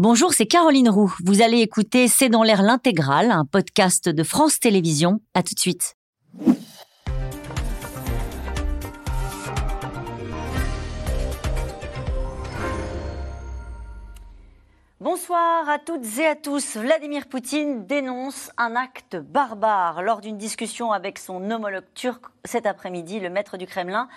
Bonjour, c'est Caroline Roux. Vous allez écouter C'est dans l'air l'intégrale, un podcast de France Télévisions. À tout de suite. Bonsoir à toutes et à tous. Vladimir Poutine dénonce un acte barbare lors d'une discussion avec son homologue turc cet après-midi, le maître du Kremlin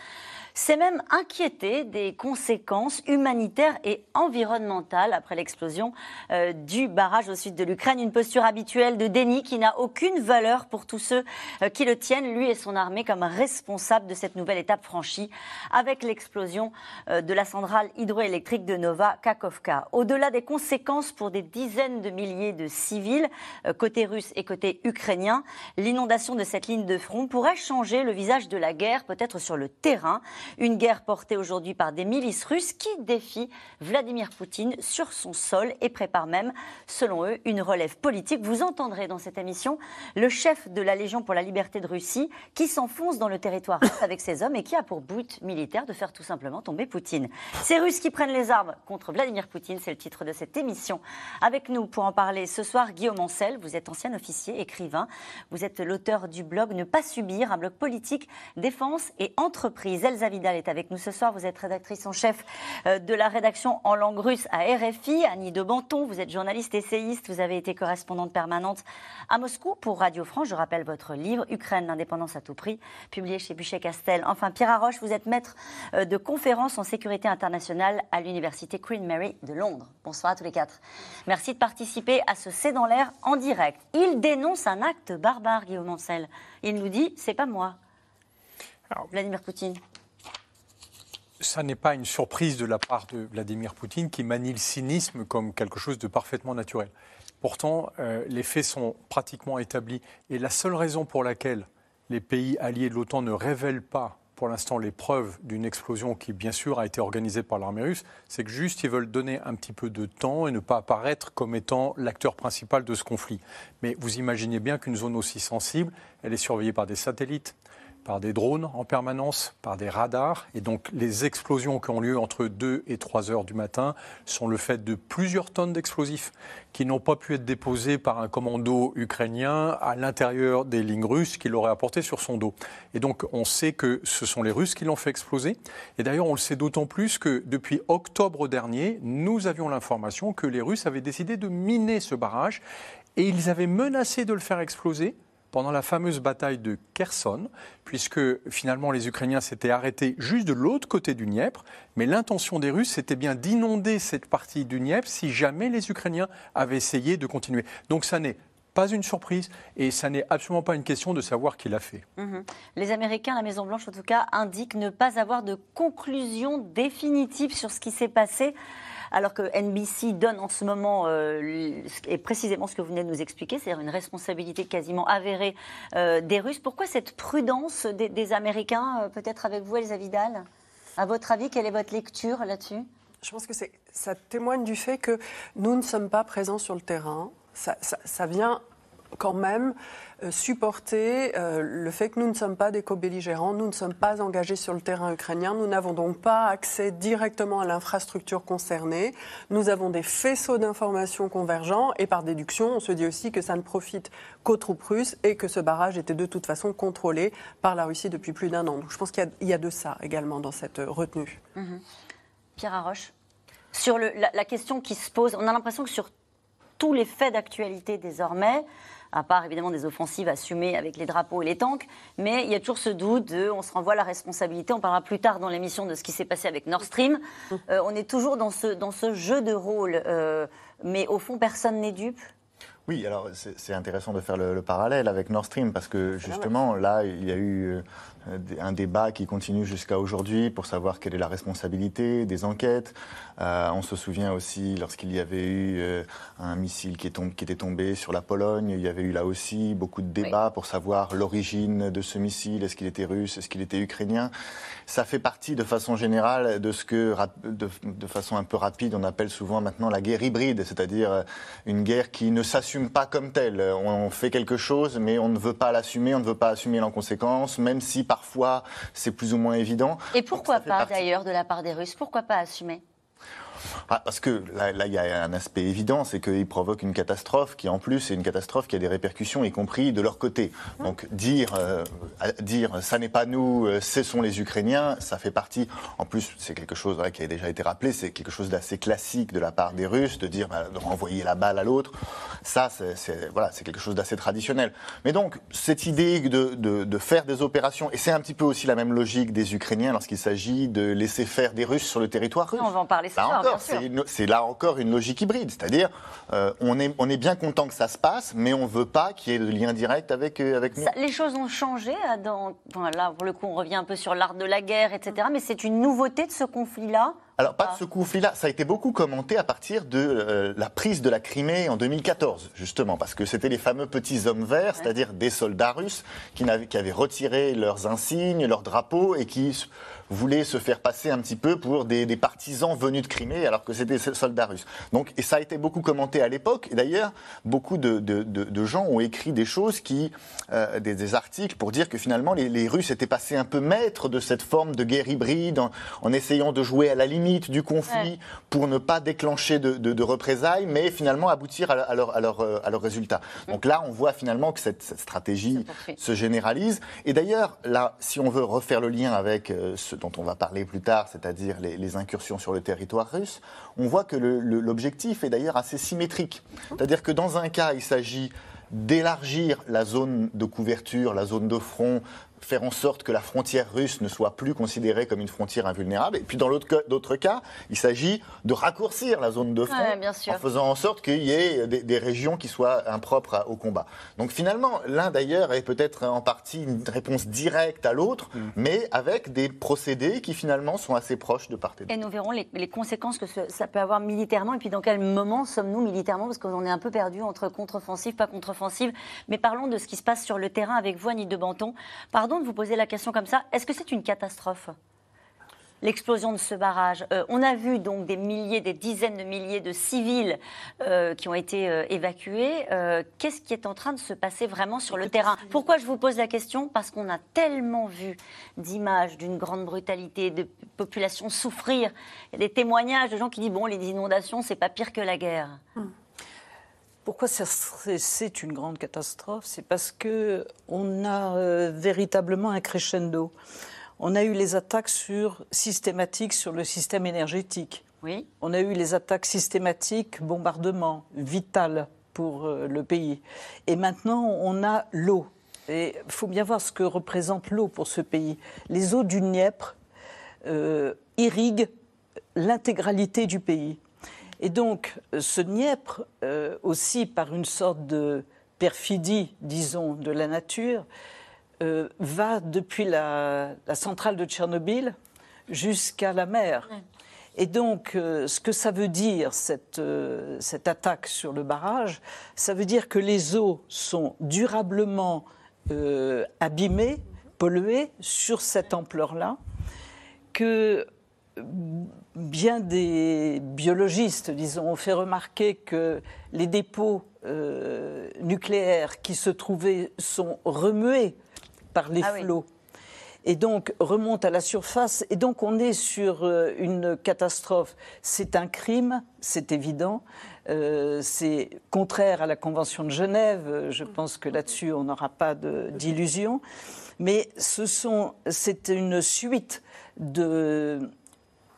s'est même inquiété des conséquences humanitaires et environnementales après l'explosion euh, du barrage au sud de l'Ukraine. Une posture habituelle de déni qui n'a aucune valeur pour tous ceux euh, qui le tiennent, lui et son armée, comme responsable de cette nouvelle étape franchie avec l'explosion euh, de la centrale hydroélectrique de Nova Kakovka. Au-delà des conséquences pour des dizaines de milliers de civils, côté russe et côté ukrainien, l'inondation de cette ligne de front pourrait changer le visage de la guerre, peut-être sur le terrain. Une guerre portée aujourd'hui par des milices russes qui défient Vladimir Poutine sur son sol et préparent même, selon eux, une relève politique. Vous entendrez dans cette émission le chef de la Légion pour la liberté de Russie qui s'enfonce dans le territoire avec ses hommes et qui a pour but militaire de faire tout simplement tomber Poutine. Ces Russes qui prennent les armes contre Vladimir Poutine, c'est le titre de cette émission. Avec nous pour en parler ce soir, Guillaume Ancel, vous êtes ancien officier, écrivain, vous êtes l'auteur du blog Ne pas subir, un blog politique, défense et entreprise. Vidal est avec nous ce soir. Vous êtes rédactrice en chef euh, de la rédaction en langue russe à RFI. Annie de Banton, vous êtes journaliste essayiste. Vous avez été correspondante permanente à Moscou pour Radio France. Je rappelle votre livre Ukraine, l'indépendance à tout prix, publié chez Buchet-Castel. Enfin, Pierre Arroche, vous êtes maître euh, de conférences en sécurité internationale à l'université Queen Mary de Londres. Bonsoir à tous les quatre. Merci de participer à ce C'est dans l'air en direct. Il dénonce un acte barbare, Guillaume Ancel. Il nous dit c'est pas moi. Vladimir Poutine ça n'est pas une surprise de la part de Vladimir Poutine qui manie le cynisme comme quelque chose de parfaitement naturel. Pourtant, euh, les faits sont pratiquement établis et la seule raison pour laquelle les pays alliés de l'OTAN ne révèlent pas pour l'instant les preuves d'une explosion qui, bien sûr, a été organisée par l'armée russe, c'est que juste ils veulent donner un petit peu de temps et ne pas apparaître comme étant l'acteur principal de ce conflit. Mais vous imaginez bien qu'une zone aussi sensible, elle est surveillée par des satellites, par des drones en permanence, par des radars. Et donc les explosions qui ont lieu entre 2 et 3 heures du matin sont le fait de plusieurs tonnes d'explosifs qui n'ont pas pu être déposés par un commando ukrainien à l'intérieur des lignes russes qu'il aurait apporté sur son dos. Et donc on sait que ce sont les Russes qui l'ont fait exploser. Et d'ailleurs on le sait d'autant plus que depuis octobre dernier, nous avions l'information que les Russes avaient décidé de miner ce barrage et ils avaient menacé de le faire exploser pendant la fameuse bataille de Kherson, puisque finalement les Ukrainiens s'étaient arrêtés juste de l'autre côté du Dniepr, mais l'intention des Russes c'était bien d'inonder cette partie du Dniepr si jamais les Ukrainiens avaient essayé de continuer. Donc ça n'est pas une surprise et ça n'est absolument pas une question de savoir qui l'a fait. Mhm. Les Américains, la Maison-Blanche en tout cas, indiquent ne pas avoir de conclusion définitive sur ce qui s'est passé alors que NBC donne en ce moment, euh, et précisément ce que vous venez de nous expliquer, c'est-à-dire une responsabilité quasiment avérée euh, des Russes. Pourquoi cette prudence des, Américains, euh, peut-être avec vous, Elsa Vidal? À votre avis, quelle est votre lecture là-dessus? Je pense que ça témoigne du fait que nous ne sommes pas présents sur le terrain. ça vient quand même euh, supporter euh, le fait que nous ne sommes pas des co-belligérants, nous ne sommes pas engagés sur le terrain ukrainien, nous n'avons donc pas accès directement à l'infrastructure concernée, nous avons des faisceaux d'informations convergents et par déduction, on se dit aussi que ça ne profite qu'aux troupes russes et que ce barrage était de toute façon contrôlé par la Russie depuis plus d'un an. Donc je pense qu'il y, a de ça également dans cette retenue. Mhm. Pierre Arroche, sur la question qui se pose, on a l'impression que sur tous les faits d'actualité désormais, à part évidemment des offensives assumées avec les drapeaux et les tanks. Mais il y a toujours ce doute de on se renvoie la responsabilité. On parlera plus tard dans l'émission de ce qui s'est passé avec Nord Stream. Euh, on est toujours dans ce, dans ce jeu de rôle. Euh, mais au fond, personne n'est dupe. Oui, alors c'est intéressant de faire le, le, parallèle avec Nord Stream parce que justement là, il y a eu euh, un débat qui continue jusqu'à aujourd'hui pour savoir quelle est la responsabilité des enquêtes. Euh, on se souvient aussi lorsqu'il y avait eu euh, un missile qui, est qui, était tombé sur la Pologne, il y avait eu là aussi beaucoup de débats pour savoir l'origine de ce missile, est-ce qu'il était russe, est-ce qu'il était ukrainien? Ça fait partie de façon générale de ce que, de, de façon un peu rapide, on appelle souvent maintenant la guerre hybride, c'est-à-dire une guerre qui ne s'assume pas comme telle. On fait quelque chose, mais on ne veut pas l'assumer, on ne veut pas assumer en conséquence, même si par parfois c'est plus ou moins évident. Et pourquoi pas d'ailleurs de la part des Russes? Pourquoi pas assumer? Ah, Parce que là, il y a un aspect évident, c'est qu'ils provoquent une catastrophe qui, en plus, est une catastrophe qui a des répercussions, y compris de leur côté. Donc, dire, euh, dire ça n'est pas nous, euh, ce sont les Ukrainiens, ça fait partie. En plus, c'est quelque chose qui a déjà été rappelé, c'est quelque chose d'assez classique de la part des Russes, de dire, bah, de renvoyer la balle à l'autre. Ça, c'est voilà, quelque chose d'assez traditionnel. Mais donc, cette idée de, de, faire des opérations, et c'est un petit peu aussi la même logique des Ukrainiens lorsqu'il s'agit de laisser faire des Russes sur le territoire russe. on va en parler ça. C'est là encore une logique hybride, c'est-à-dire euh, on, est, on est bien content que ça se passe, mais on ne veut pas qu'il y ait de lien direct avec, euh, avec nous. les choses ont changé. Euh, là, pour le coup, on revient un peu sur l'art de la guerre, etc. Mais c'est une nouveauté de ce conflit-là alors, pas de ce conflit-là. Ça a été beaucoup commenté à partir de euh, la prise de la Crimée en 2014, justement, parce que c'était les fameux petits hommes verts, c'est-à-dire des soldats russes qui, qui, avaient retiré leurs insignes, leurs drapeaux et qui voulaient se faire passer un petit peu pour des, partisans venus de Crimée, alors que c'était des soldats russes. Donc, et ça a été beaucoup commenté à l'époque. Et d'ailleurs, beaucoup de, gens ont écrit des choses qui, euh, des, articles pour dire que finalement, les, Russes étaient passés un peu maîtres de cette forme de guerre hybride en, essayant de jouer à la limite du conflit pour ne pas déclencher de, représailles, mais finalement aboutir à, leur, à, leur, euh, à leur résultat. Donc là, on voit finalement que cette, stratégie se généralise. Et d'ailleurs, là, si on veut refaire le lien avec euh, ce dont on va parler plus tard, c'est-à-dire les, incursions sur le territoire russe, on voit que l'objectif est d'ailleurs assez symétrique. C'est-à-dire que dans un cas, il s'agit d'élargir la zone de couverture, la zone de front faire en sorte que la frontière russe ne soit plus considérée comme une frontière invulnérable. Et puis dans d'autres cas, il s'agit de raccourcir la zone de front en faisant en sorte qu'il y ait des, régions qui soient impropres au combat. Donc finalement, l'un d'ailleurs est peut-être en partie une réponse directe à l'autre, mm. mais avec des procédés qui finalement sont assez proches de part et d'autre. Et nous verrons les, conséquences que ça peut avoir militairement et puis dans quel moment sommes-nous militairement parce qu'on est un peu perdu entre contre-offensive, pas contre-offensive. Mais parlons de ce qui se passe sur le terrain avec vous, Annie de Banton. Pardon de vous poser la question comme ça. Est-ce que c'est une catastrophe l'explosion de ce barrage? Euh, on a vu donc des milliers, des dizaines de milliers de civils euh, qui ont été euh, évacués. Qu'est-ce qui est en train de se passer vraiment sur le terrain? Pourquoi je vous pose la question? Parce qu'on a tellement vu d'images d'une grande brutalité, de populations souffrir. Il y a des témoignages de gens qui disent bon, les inondations, c'est pas pire que la guerre. Hum. Pourquoi c'est une grande catastrophe? C'est parce que on a euh, véritablement un crescendo. On a eu les attaques sur, systématiques sur le système énergétique. Oui. On a eu les attaques systématiques, bombardements, vital pour euh, le pays. Et maintenant, on a l'eau. Et il faut bien voir ce que représente l'eau pour ce pays. Les eaux du Dniepr euh, irriguent l'intégralité du pays. Et donc, ce Dniepr, euh, aussi par une sorte de perfidie, disons, de la nature, euh, va depuis la, centrale de Tchernobyl jusqu'à la mer. Et donc, euh, ce que ça veut dire, cette, cette, attaque sur le barrage, ça veut dire que les eaux sont durablement abîmées, polluées sur cette ampleur-là, que bien des biologistes, disons, ont fait remarquer que les dépôts euh, nucléaires qui se trouvaient sont remués par les ah flots. Et donc remontent à la surface. Et donc on est sur euh, une catastrophe. C'est un crime, c'est évident. Euh, c'est contraire à la Convention de Genève. Je pense que là-dessus, on n'aura pas d'illusion. Mais c'est une suite de,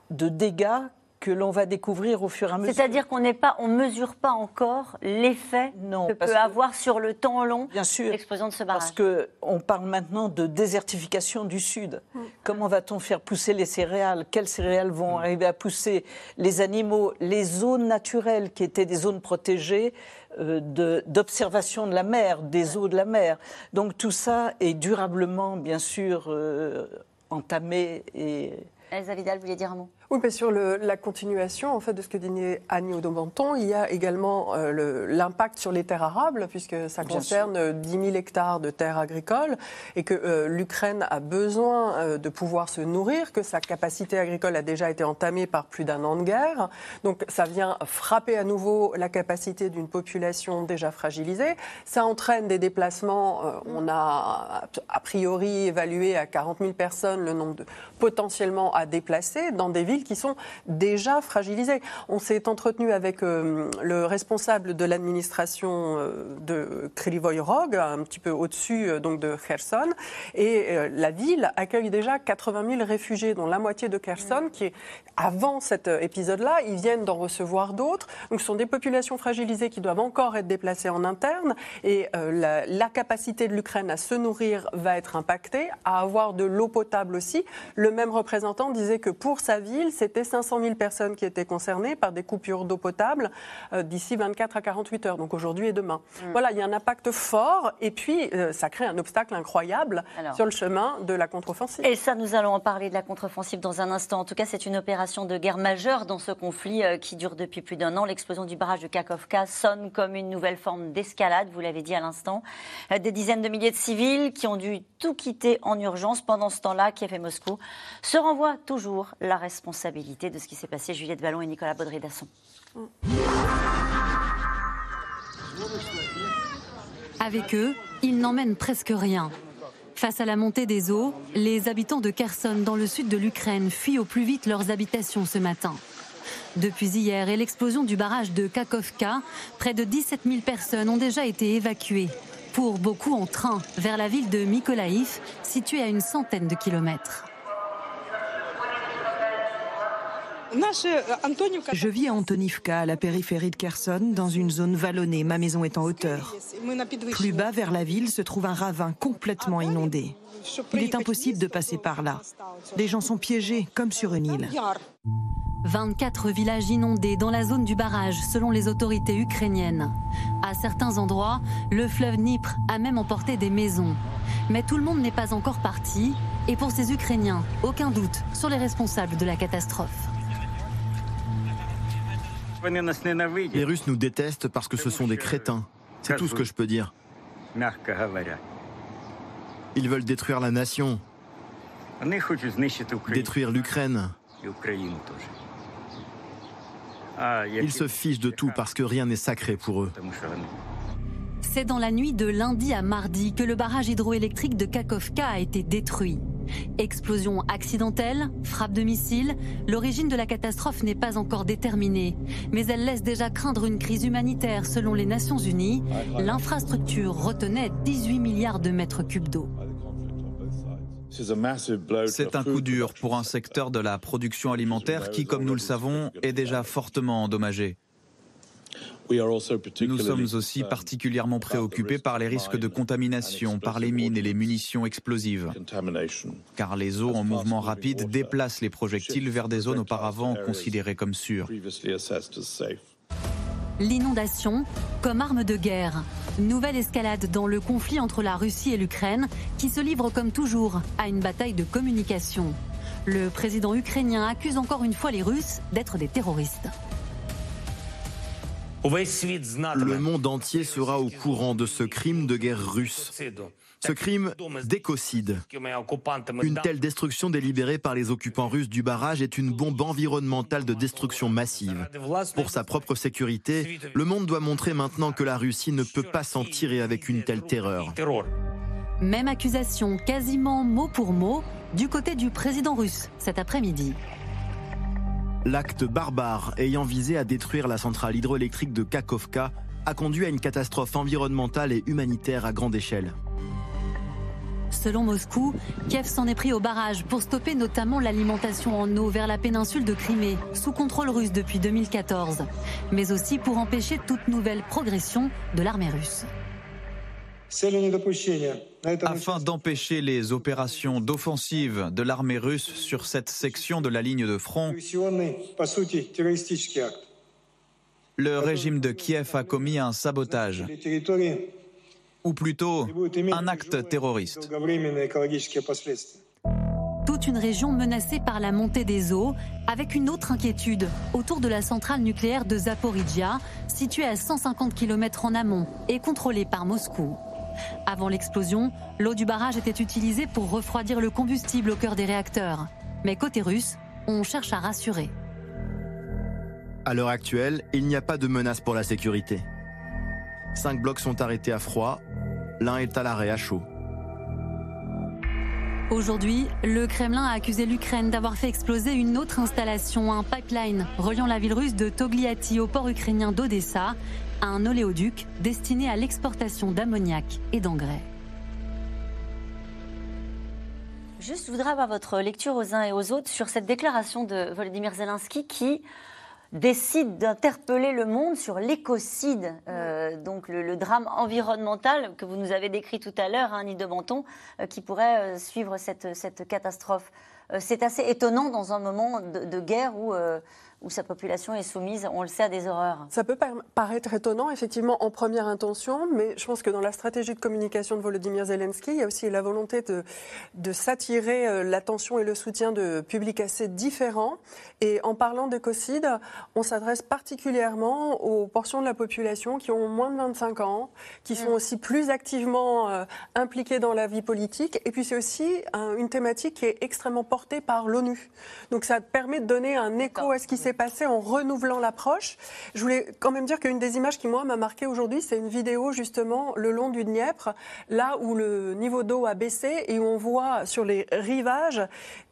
de dégâts que l'on va découvrir au fur et à mesure. C'est-à-dire qu'on n'est pas, on mesure pas encore l'effet que peut avoir sur le temps long l'explosion de ce barrage. Parce que on parle maintenant de désertification du Sud. Mm. Comment va-t-on faire pousser les céréales? Quelles céréales vont mm. arriver à pousser Les animaux, les zones naturelles qui étaient des zones protégées euh, d'observation de, la mer, des eaux de la mer. Donc tout ça est durablement, bien sûr, euh, entamé et Elsa Vidal, vous vouliez dire un mot oui, mais sur la continuation en fait, de ce que disait Annie Audomenton, il y a également euh, l'impact sur les terres arables, puisque ça concerne 10 000 hectares de terres agricoles, et que euh, l'Ukraine a besoin euh, de pouvoir se nourrir, que sa capacité agricole a déjà été entamée par plus d'un an de guerre. Donc ça vient frapper à nouveau la capacité d'une population déjà fragilisée. Ça entraîne des déplacements. on a a priori évalué à 40 000 personnes le nombre de potentiellement à déplacer dans des villes villes qui sont déjà fragilisées. On s'est entretenu avec le responsable de l'administration de Kryvyi Rog, un petit peu au-dessus donc de Kherson, et la ville accueille déjà 80 000 réfugiés, dont la moitié de Kherson, qui est avant cet épisode-là, ils viennent d'en recevoir d'autres. Donc ce sont des populations fragilisées qui doivent encore être déplacées en interne, et la, la capacité de l'Ukraine à se nourrir va être impactée, à avoir de l'eau potable aussi. Le même représentant disait que pour sa ville, c'était 500 000 personnes qui étaient concernées par des coupures d'eau potable euh, d'ici 24 à 48 heures, donc aujourd'hui et demain. Mm. Voilà, il y a un impact fort et puis euh, ça crée un obstacle incroyable sur le chemin de la contre-offensive. Et ça, nous allons en parler de la contre-offensive dans un instant. En tout cas, c'est une opération de guerre majeure dans ce conflit euh, qui dure depuis plus d'un an. L'explosion du barrage de Kakovka sonne comme une nouvelle forme d'escalade, vous l'avez dit à l'instant. Des dizaines de milliers de civils qui ont dû tout quitter en urgence pendant ce temps-là, Kiev et Moscou se renvoient toujours la responsabilité de ce qui s'est passé. Juliette Ballon et Nicolas Baudry-Dasson. Avec eux, ils n'emmènent presque rien. Face à la montée des eaux, les habitants de Kherson, dans le sud de l'Ukraine, fuient au plus vite leurs habitations ce matin. Depuis hier et l'explosion du barrage de Kakovka, près de 17 000 personnes ont déjà été évacuées pour beaucoup en train vers la ville de Mykolaïv, située à une centaine de kilomètres. Je vis à Antonivka, à la périphérie de Kherson, dans une zone vallonnée. Ma maison est en hauteur. Plus bas, vers la ville, se trouve un ravin complètement inondé. Il est impossible de passer par là. Les gens sont piégés, comme sur une île. 24 villages inondés dans la zone du barrage, selon les autorités ukrainiennes. À certains endroits, le fleuve Dnipr a même emporté des maisons. Mais tout le monde n'est pas encore parti, et pour ces Ukrainiens, aucun doute sur les responsables de la catastrophe. Les Russes nous détestent parce que ce sont des crétins. C'est tout ce que je peux dire. Ils veulent détruire la nation, détruire l'Ukraine. Ils se fichent de tout parce que rien n'est sacré pour eux. C'est dans la nuit de lundi à mardi que le barrage hydroélectrique de Kakovka a été détruit. Explosion accidentelle, frappe de missile, l'origine de la catastrophe n'est pas encore déterminée, mais elle laisse déjà craindre une crise humanitaire selon les Nations Unies. L'infrastructure retenait 18 milliards de mètres cubes d'eau. C'est un coup dur pour un secteur de la production alimentaire qui, comme nous le savons, est déjà fortement endommagé. Nous sommes aussi particulièrement préoccupés par les risques de contamination par les mines et les munitions explosives, car les eaux en mouvement rapide déplacent les projectiles vers des zones auparavant considérées comme sûres. L'inondation comme arme de guerre. Nouvelle escalade dans le conflit entre la Russie et l'Ukraine qui se livre comme toujours à une bataille de communication. Le président ukrainien accuse encore une fois les Russes d'être des terroristes. Le monde entier sera au courant de ce crime de guerre russe. Ce crime d'écocide. Une telle destruction délibérée par les occupants russes du barrage est une bombe environnementale de destruction massive. Pour sa propre sécurité, le monde doit montrer maintenant que la Russie ne peut pas s'en tirer avec une telle terreur. Même accusation, quasiment mot pour mot, du côté du président russe cet après-midi. L'acte barbare ayant visé à détruire la centrale hydroélectrique de Kakovka a conduit à une catastrophe environnementale et humanitaire à grande échelle. Selon Moscou, Kiev s'en est pris au barrage pour stopper notamment l'alimentation en eau vers la péninsule de Crimée, sous contrôle russe depuis 2014, mais aussi pour empêcher toute nouvelle progression de l'armée russe. Afin d'empêcher les opérations d'offensive de l'armée russe sur cette section de la ligne de front, le régime de Kiev a commis un sabotage ou plutôt un acte terroriste. Toute une région menacée par la montée des eaux, avec une autre inquiétude autour de la centrale nucléaire de Zaporizhia, située à 150 km en amont et contrôlée par Moscou. Avant l'explosion, l'eau du barrage était utilisée pour refroidir le combustible au cœur des réacteurs. Mais côté russe, on cherche à rassurer. À l'heure actuelle, il n'y a pas de menace pour la sécurité. Cinq blocs sont arrêtés à froid, l'un est à l'arrêt à chaud. Aujourd'hui, le Kremlin a accusé l'Ukraine d'avoir fait exploser une autre installation, un pipeline reliant la ville russe de Togliatti au port ukrainien d'Odessa à un oléoduc destiné à l'exportation d'ammoniac et d'engrais. Juste, je voudrais avoir votre lecture aux uns et aux autres sur cette déclaration de Volodymyr Zelensky qui décide d'interpeller le monde sur l'écocide, euh, donc le, drame environnemental que vous nous avez décrit tout à l'heure, hein, Nid de Menton, euh, qui pourrait euh, suivre cette, cette catastrophe. c'est assez étonnant dans un moment de, de guerre où où sa population est soumise, on le sait, à des horreurs. Ça peut paraître étonnant, effectivement, en première intention, mais je pense que dans la stratégie de communication de Volodymyr Zelensky, il y a aussi la volonté de, de s'attirer euh, l'attention et le soutien de publics assez différents. Et en parlant d'écocide, on s'adresse particulièrement aux portions de la population qui ont moins de 25 ans, qui sont mm. aussi plus activement euh, impliquées dans la vie politique. Et puis c'est aussi une thématique qui est extrêmement portée par l'ONU. Donc ça permet de donner un écho à ce qui s'est passé en renouvelant l'approche. Je voulais quand même dire qu'une des images qui, moi, m'a marqué aujourd'hui, c'est une vidéo justement le long du Dniepr, là où le niveau d'eau a baissé et où on voit sur les rivages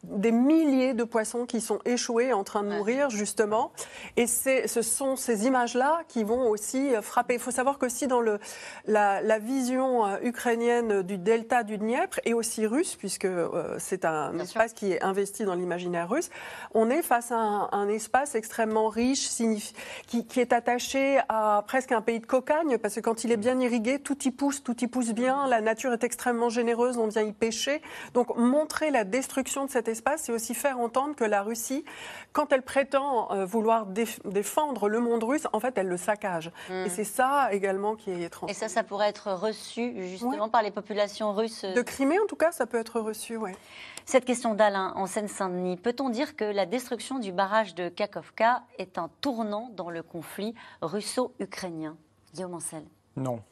des milliers de poissons qui sont échoués en train de mourir, justement. Et ce sont ces images-là qui vont aussi frapper. Il faut savoir qu'aussi dans le, la, vision euh, ukrainienne du delta du Dniepr et aussi russe, puisque euh, c'est un espace qui est investi dans l'imaginaire russe, on est face à un espace extrêmement riche, qui, qui, est attaché à presque un pays de cocagne, parce que quand il est bien irrigué, tout y pousse, tout y pousse bien, la nature est extrêmement généreuse, on vient y pêcher. Donc montrer la destruction de cet espace, c'est aussi faire entendre que la Russie, quand elle prétend euh, vouloir défendre le monde russe, en fait, elle le saccage. Hmm. Et c'est ça également qui est étrange. Et ça, ça pourrait être reçu justement par les populations russes De Crimée, en tout cas, ça peut être reçu, oui. Cette question d'Alain en Seine-Saint-Denis, peut-on dire que la destruction du barrage de Kakovka est un tournant dans le conflit russo-ukrainien? Guillaume Non.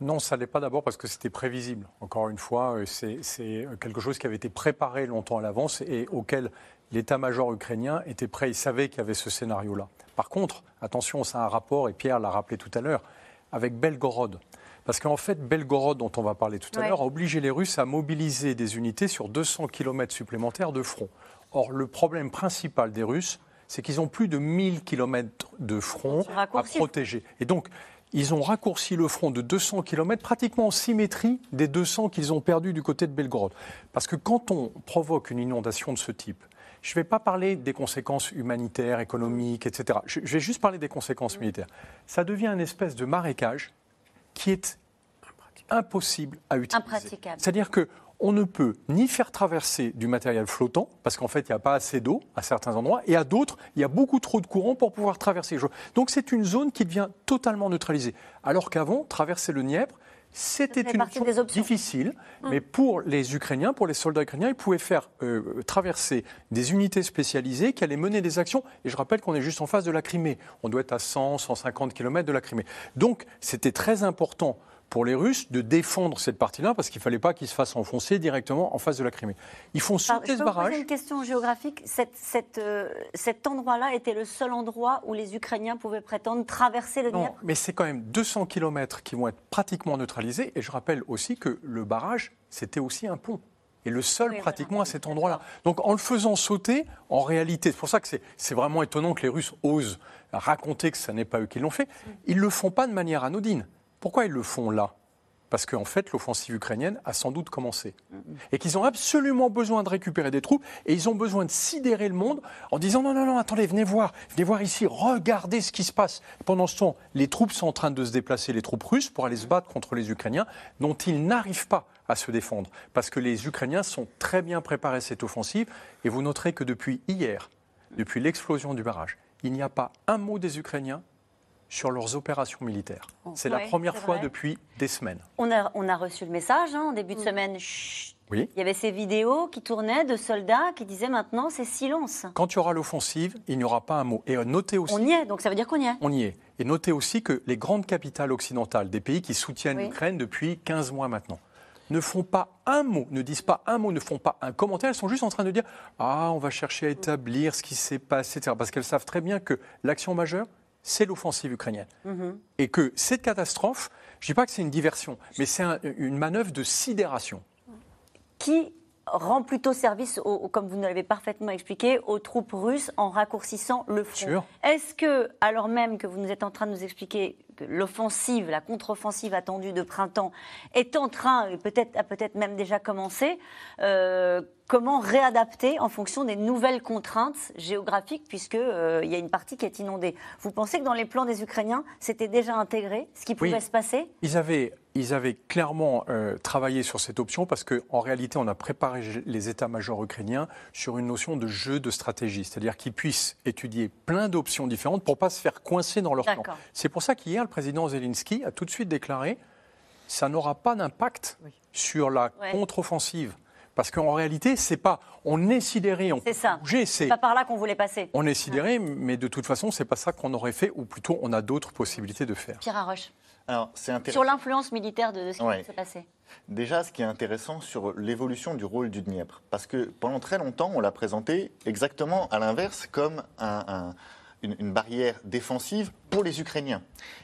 Non, ça n'est pas d'abord parce que c'était prévisible. Encore une fois, c'est quelque chose qui avait été préparé longtemps à l'avance et auquel l'état-major ukrainien était prêt. Il savait qu'il y avait ce scénario-là. Par contre, attention, c'est un rapport, et Pierre l'a rappelé tout à l'heure, avec Belgorod. Parce qu'en fait, Belgorod, dont on va parler tout à l'heure, a obligé les Russes à mobiliser des unités sur 200 km supplémentaires de front. Or, le problème principal des Russes, c'est qu'ils ont plus de 1000 km de front à protéger. Et donc, ils ont raccourci le front de 200 km pratiquement en symétrie des 200 qu'ils ont perdus du côté de Belgorod. Parce que quand on provoque une inondation de ce type, je ne vais pas parler des conséquences humanitaires, économiques, etc. Je vais juste parler des conséquences militaires. Ça devient une espèce de marécage qui est impossible à utiliser. C'est-à-dire que on ne peut ni faire traverser du matériel flottant, parce qu'en fait, il n'y a pas assez d'eau à certains endroits, et à d'autres, il y a beaucoup trop de courant pour pouvoir traverser. Donc c'est une zone qui devient totalement neutralisée. Alors qu'avant, traverser le Dniepr, c'était une chose difficile, hum. mais pour les Ukrainiens, pour les soldats ukrainiens, ils pouvaient faire euh, traverser des unités spécialisées qui allaient mener des actions. Et je rappelle qu'on est juste en face de la Crimée. On doit être à 100, 150 km de la Crimée. Donc, c'était très important pour les Russes de défendre cette partie-là parce qu'il ne fallait pas qu'ils se fassent enfoncer directement en face de la Crimée. Ils font sauter ce barrage. Poser une question géographique. Euh, cet endroit-là était le seul endroit où les Ukrainiens pouvaient prétendre traverser le Dniepr? Non, mais c'est quand même 200 km qui vont être pratiquement neutralisés. Et je rappelle aussi que le barrage, c'était aussi un pont et le seul pratiquement à cet endroit-là. Donc en le faisant sauter, en réalité, c'est pour ça que c'est vraiment étonnant que les Russes osent raconter que ce n'est pas eux qui l'ont fait, ils ne le font pas de manière anodine. Pourquoi ils le font là? Parce qu'en fait, l'offensive ukrainienne a sans doute commencé. Et qu'ils ont absolument besoin de récupérer des troupes, et ils ont besoin de sidérer le monde en disant non, non, non, attendez, venez voir, venez voir ici, regardez ce qui se passe. Pendant ce temps, les troupes sont en train de se déplacer, les troupes russes, pour aller se battre contre les Ukrainiens, dont ils n'arrivent pas à se défendre. Parce que les Ukrainiens sont très bien préparés à cette offensive, et vous noterez que depuis hier, depuis l'explosion du barrage, il n'y a pas un mot des Ukrainiens sur leurs opérations militaires. Oh. C'est la première fois depuis des semaines. On a, on a reçu le message hein, en début de semaine. oui. Il y avait ces vidéos qui tournaient de soldats qui disaient maintenant c'est silence. Quand il y aura l'offensive, il n'y aura pas un mot. Et notez aussi. On y est, donc ça veut dire qu'on y est. On y est. Et notez aussi que les grandes capitales occidentales, des pays qui soutiennent l'Ukraine depuis 15 mois maintenant, ne font pas un mot, ne disent pas un mot, ne font pas un commentaire. Elles sont juste en train de dire Ah, on va chercher à établir ce qui s'est passé, etc. Parce qu'elles savent très bien que l'action majeure, c'est l'offensive ukrainienne. Mhm. Et que cette catastrophe, je ne dis pas que c'est une diversion, mais c'est une manœuvre de sidération. Qui rend plutôt service, comme vous nous l'avez parfaitement expliqué, aux troupes russes en raccourcissant le front. Est-ce que, alors même que vous nous êtes en train de nous expliquer que l'offensive, la contre-offensive attendue de printemps est en train, peut-être a peut-être même déjà commencé, euh, comment réadapter en fonction des nouvelles contraintes géographiques, puisqu'il euh, y a une partie qui est inondée. Vous pensez que dans les plans des Ukrainiens, c'était déjà intégré ce qui pouvait se passer? Ils avaient ils avaient clairement euh, travaillé sur cette option parce qu'en réalité, on a préparé les états-majors ukrainiens sur une notion de jeu de stratégie, c'est-à-dire qu'ils puissent étudier plein d'options différentes pour ne pas se faire coincer dans leur plan. C'est pour ça qu'hier, le président Zelensky a tout de suite déclaré ça n'aura pas d'impact sur la contre-offensive. Parce qu'en réalité, c'est pas on est sidéré, on bouger. C'est pas par là qu'on voulait passer. On est sidéré, mais de toute façon, c'est pas ça qu'on aurait fait, ou plutôt, on a d'autres possibilités de faire. Pierre Arroche. Sur l'influence militaire de, ce qui va se passer. Déjà, ce qui est intéressant sur l'évolution du rôle du Dniepr, parce que pendant très longtemps, on l'a présenté exactement à l'inverse comme une, barrière défensive pour les Ukrainiens.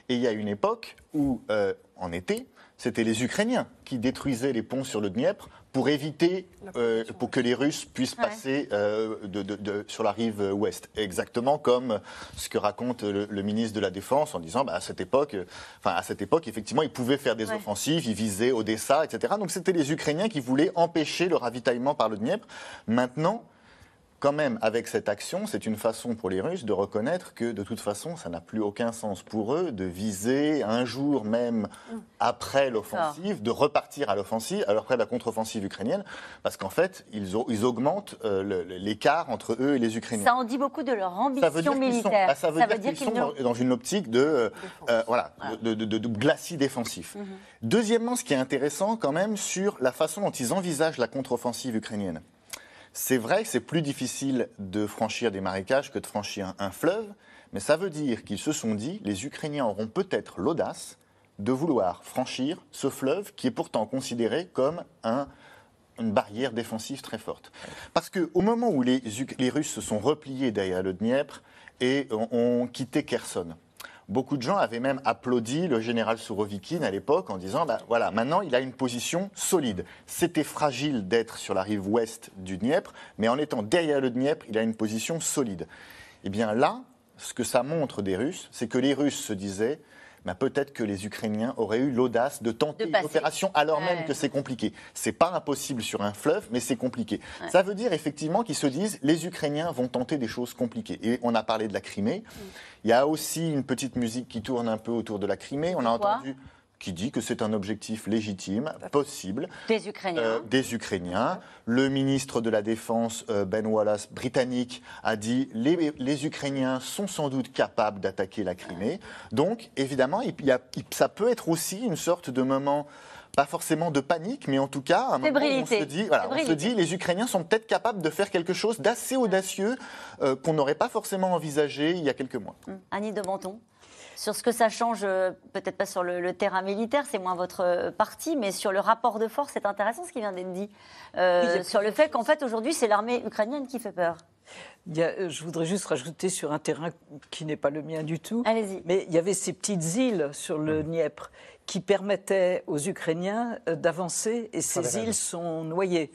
Et il y a une époque où, euh, en été, c'était les Ukrainiens qui détruisaient les ponts sur le Dniepr pour éviter, euh, pour que les Russes puissent passer euh, de, sur la rive ouest. Exactement comme ce que raconte le, ministre de la Défense en disant, bah, à cette époque, enfin à cette époque, effectivement, ils pouvaient faire des offensives, ils visaient Odessa, etc. Donc c'était les Ukrainiens qui voulaient empêcher le ravitaillement par le Dniepr. Maintenant, quand même, avec cette action, c'est une façon pour les Russes de reconnaître que de toute façon, ça n'a plus aucun sens pour eux de viser un jour même après l'offensive, de repartir à l'offensive, après la contre-offensive ukrainienne, parce qu'en fait, ils, augmentent euh, l'écart entre eux et les Ukrainiens. Ça en dit beaucoup de leur ambition militaire. Bah, ça veut dire, qu'ils sont dans une optique de, euh, voilà, de, glacis défensif. Mhm. Deuxièmement, ce qui est intéressant quand même sur la façon dont ils envisagent la contre-offensive ukrainienne. C'est vrai que c'est plus difficile de franchir des marécages que de franchir un fleuve, mais ça veut dire qu'ils se sont dit, les Ukrainiens auront peut-être l'audace de vouloir franchir ce fleuve qui est pourtant considéré comme une barrière défensive très forte. Parce qu'au moment où les, les, Russes se sont repliés derrière le Dniepr et ont quitté Kherson, Beaucoup de gens avaient même applaudi le général Sourovikine à l'époque en disant bah, voilà, maintenant il a une position solide. C'était fragile d'être sur la rive ouest du Dniepr, mais en étant derrière le Dniepr, il a une position solide. Eh bien là, ce que ça montre des Russes, c'est que les Russes se disaient bah, peut-être que les Ukrainiens auraient eu l'audace de tenter une opération alors même que c'est compliqué. C'est pas impossible sur un fleuve, mais c'est compliqué. Ça veut dire effectivement qu'ils se disent les Ukrainiens vont tenter des choses compliquées. Et on a parlé de la Crimée. Mm. Il y a aussi une petite musique qui tourne un peu autour de la Crimée. On a entendu qui dit que c'est un objectif légitime, possible. Des Ukrainiens. Euh, des Ukrainiens. Le ministre de la Défense, euh, Ben Wallace, britannique, a dit les, les Ukrainiens sont sans doute capables d'attaquer la Crimée. Donc, évidemment, il y a, ça peut être aussi une sorte de moment pas forcément de panique, mais en tout cas, un moment on se dit, voilà, on se dit, les Ukrainiens sont peut-être capables de faire quelque chose d'assez audacieux euh, qu'on n'aurait pas forcément envisagé il y a quelques mois. Annie de Menton sur ce que ça change, euh, peut-être pas sur le, terrain militaire, c'est moins votre euh, parti, mais sur le rapport de force, c'est intéressant ce qui vient d'être dit. Euh, sur le fait qu'en fait, aujourd'hui, c'est l'armée ukrainienne qui fait peur. je voudrais juste rajouter sur un terrain qui n'est pas le mien du tout. Allez-y. Mais il y avait ces petites îles sur le Dniepr qui permettaient aux Ukrainiens d'avancer et ces îles sont noyées.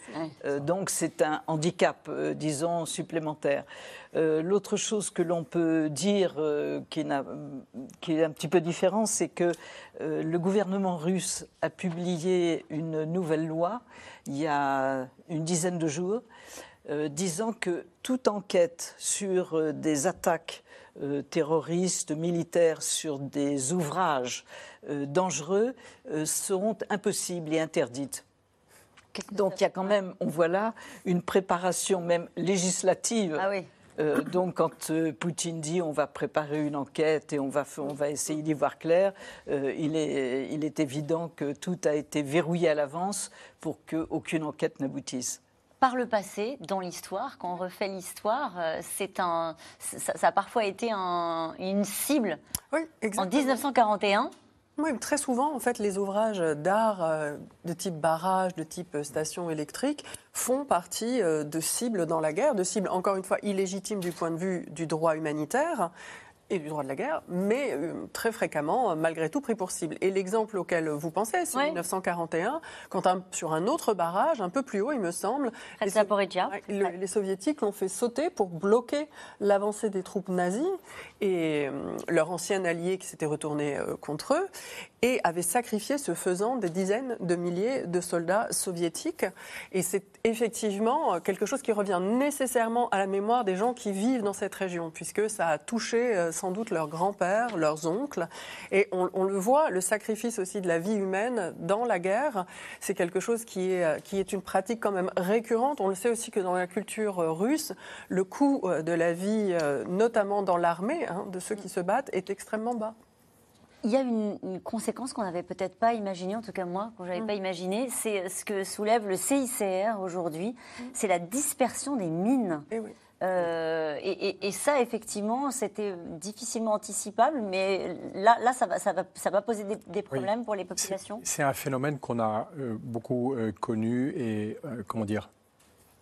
donc c'est un handicap, disons, supplémentaire. Euh, l'autre chose que l'on peut dire euh, qui, est un petit peu différent, c'est que euh, le gouvernement russe a publié une nouvelle loi il y a une dizaine de jours disant que toute enquête sur des attaques terroristes, militaires, sur des ouvrages dangereux seront impossibles et interdites. Donc il y a quand même, on voit là, une préparation même législative. Ah oui euh, donc, quand euh, Poutine dit on va préparer une enquête et on va, on va essayer d'y voir clair, euh, il, est, il est évident que tout a été verrouillé à l'avance pour qu'aucune enquête n'aboutisse. Par le passé, dans l'histoire, quand on refait l'histoire, c'est un, ça, a parfois été une cible. Oui, En 1941, oui, très souvent, en fait, les ouvrages d'art euh, de type barrage, de type station électrique, font partie euh, de cibles dans la guerre, de cibles, encore une fois, illégitimes du point de vue du droit humanitaire, et du droit de la guerre, mais euh, très fréquemment, euh, malgré tout, pris pour cible. Et l'exemple auquel vous pensez, c'est Oui. 1941, quand un- sur un autre barrage, un peu plus haut, il me semble, les, So-. Ouais, les soviétiques l'ont fait sauter pour bloquer l'avancée des troupes nazies et euh, leur ancien allié qui s'était retourné euh, contre eux et avait sacrifié, ce faisant, des dizaines de milliers de soldats soviétiques. Et c'est effectivement quelque chose qui revient nécessairement à la mémoire des gens qui vivent dans cette région, puisque ça a touché euh, sans doute leurs grands-pères, leurs oncles. Et on, le voit, le sacrifice aussi de la vie humaine dans la guerre, c'est quelque chose qui est, euh, qui est une pratique quand même récurrente. On le sait aussi que dans la culture euh, russe, le coût de la vie, notamment dans l'armée, hein, de ceux qui se battent, est extrêmement bas. Il y a une, une conséquence qu'on n'avait peut-être pas imaginée, en tout cas moi, que je n'avais pas imaginé, c'est ce que soulève le CICR aujourd'hui, c'est la dispersion des mines. Et oui. Euh, et, et- et ça, effectivement, c'était difficilement anticipable, mais là, là ça, va, ça, va, ça va poser des, des problèmes pour les populations. c'est un phénomène qu'on a euh, beaucoup euh, connu et, euh, comment dire,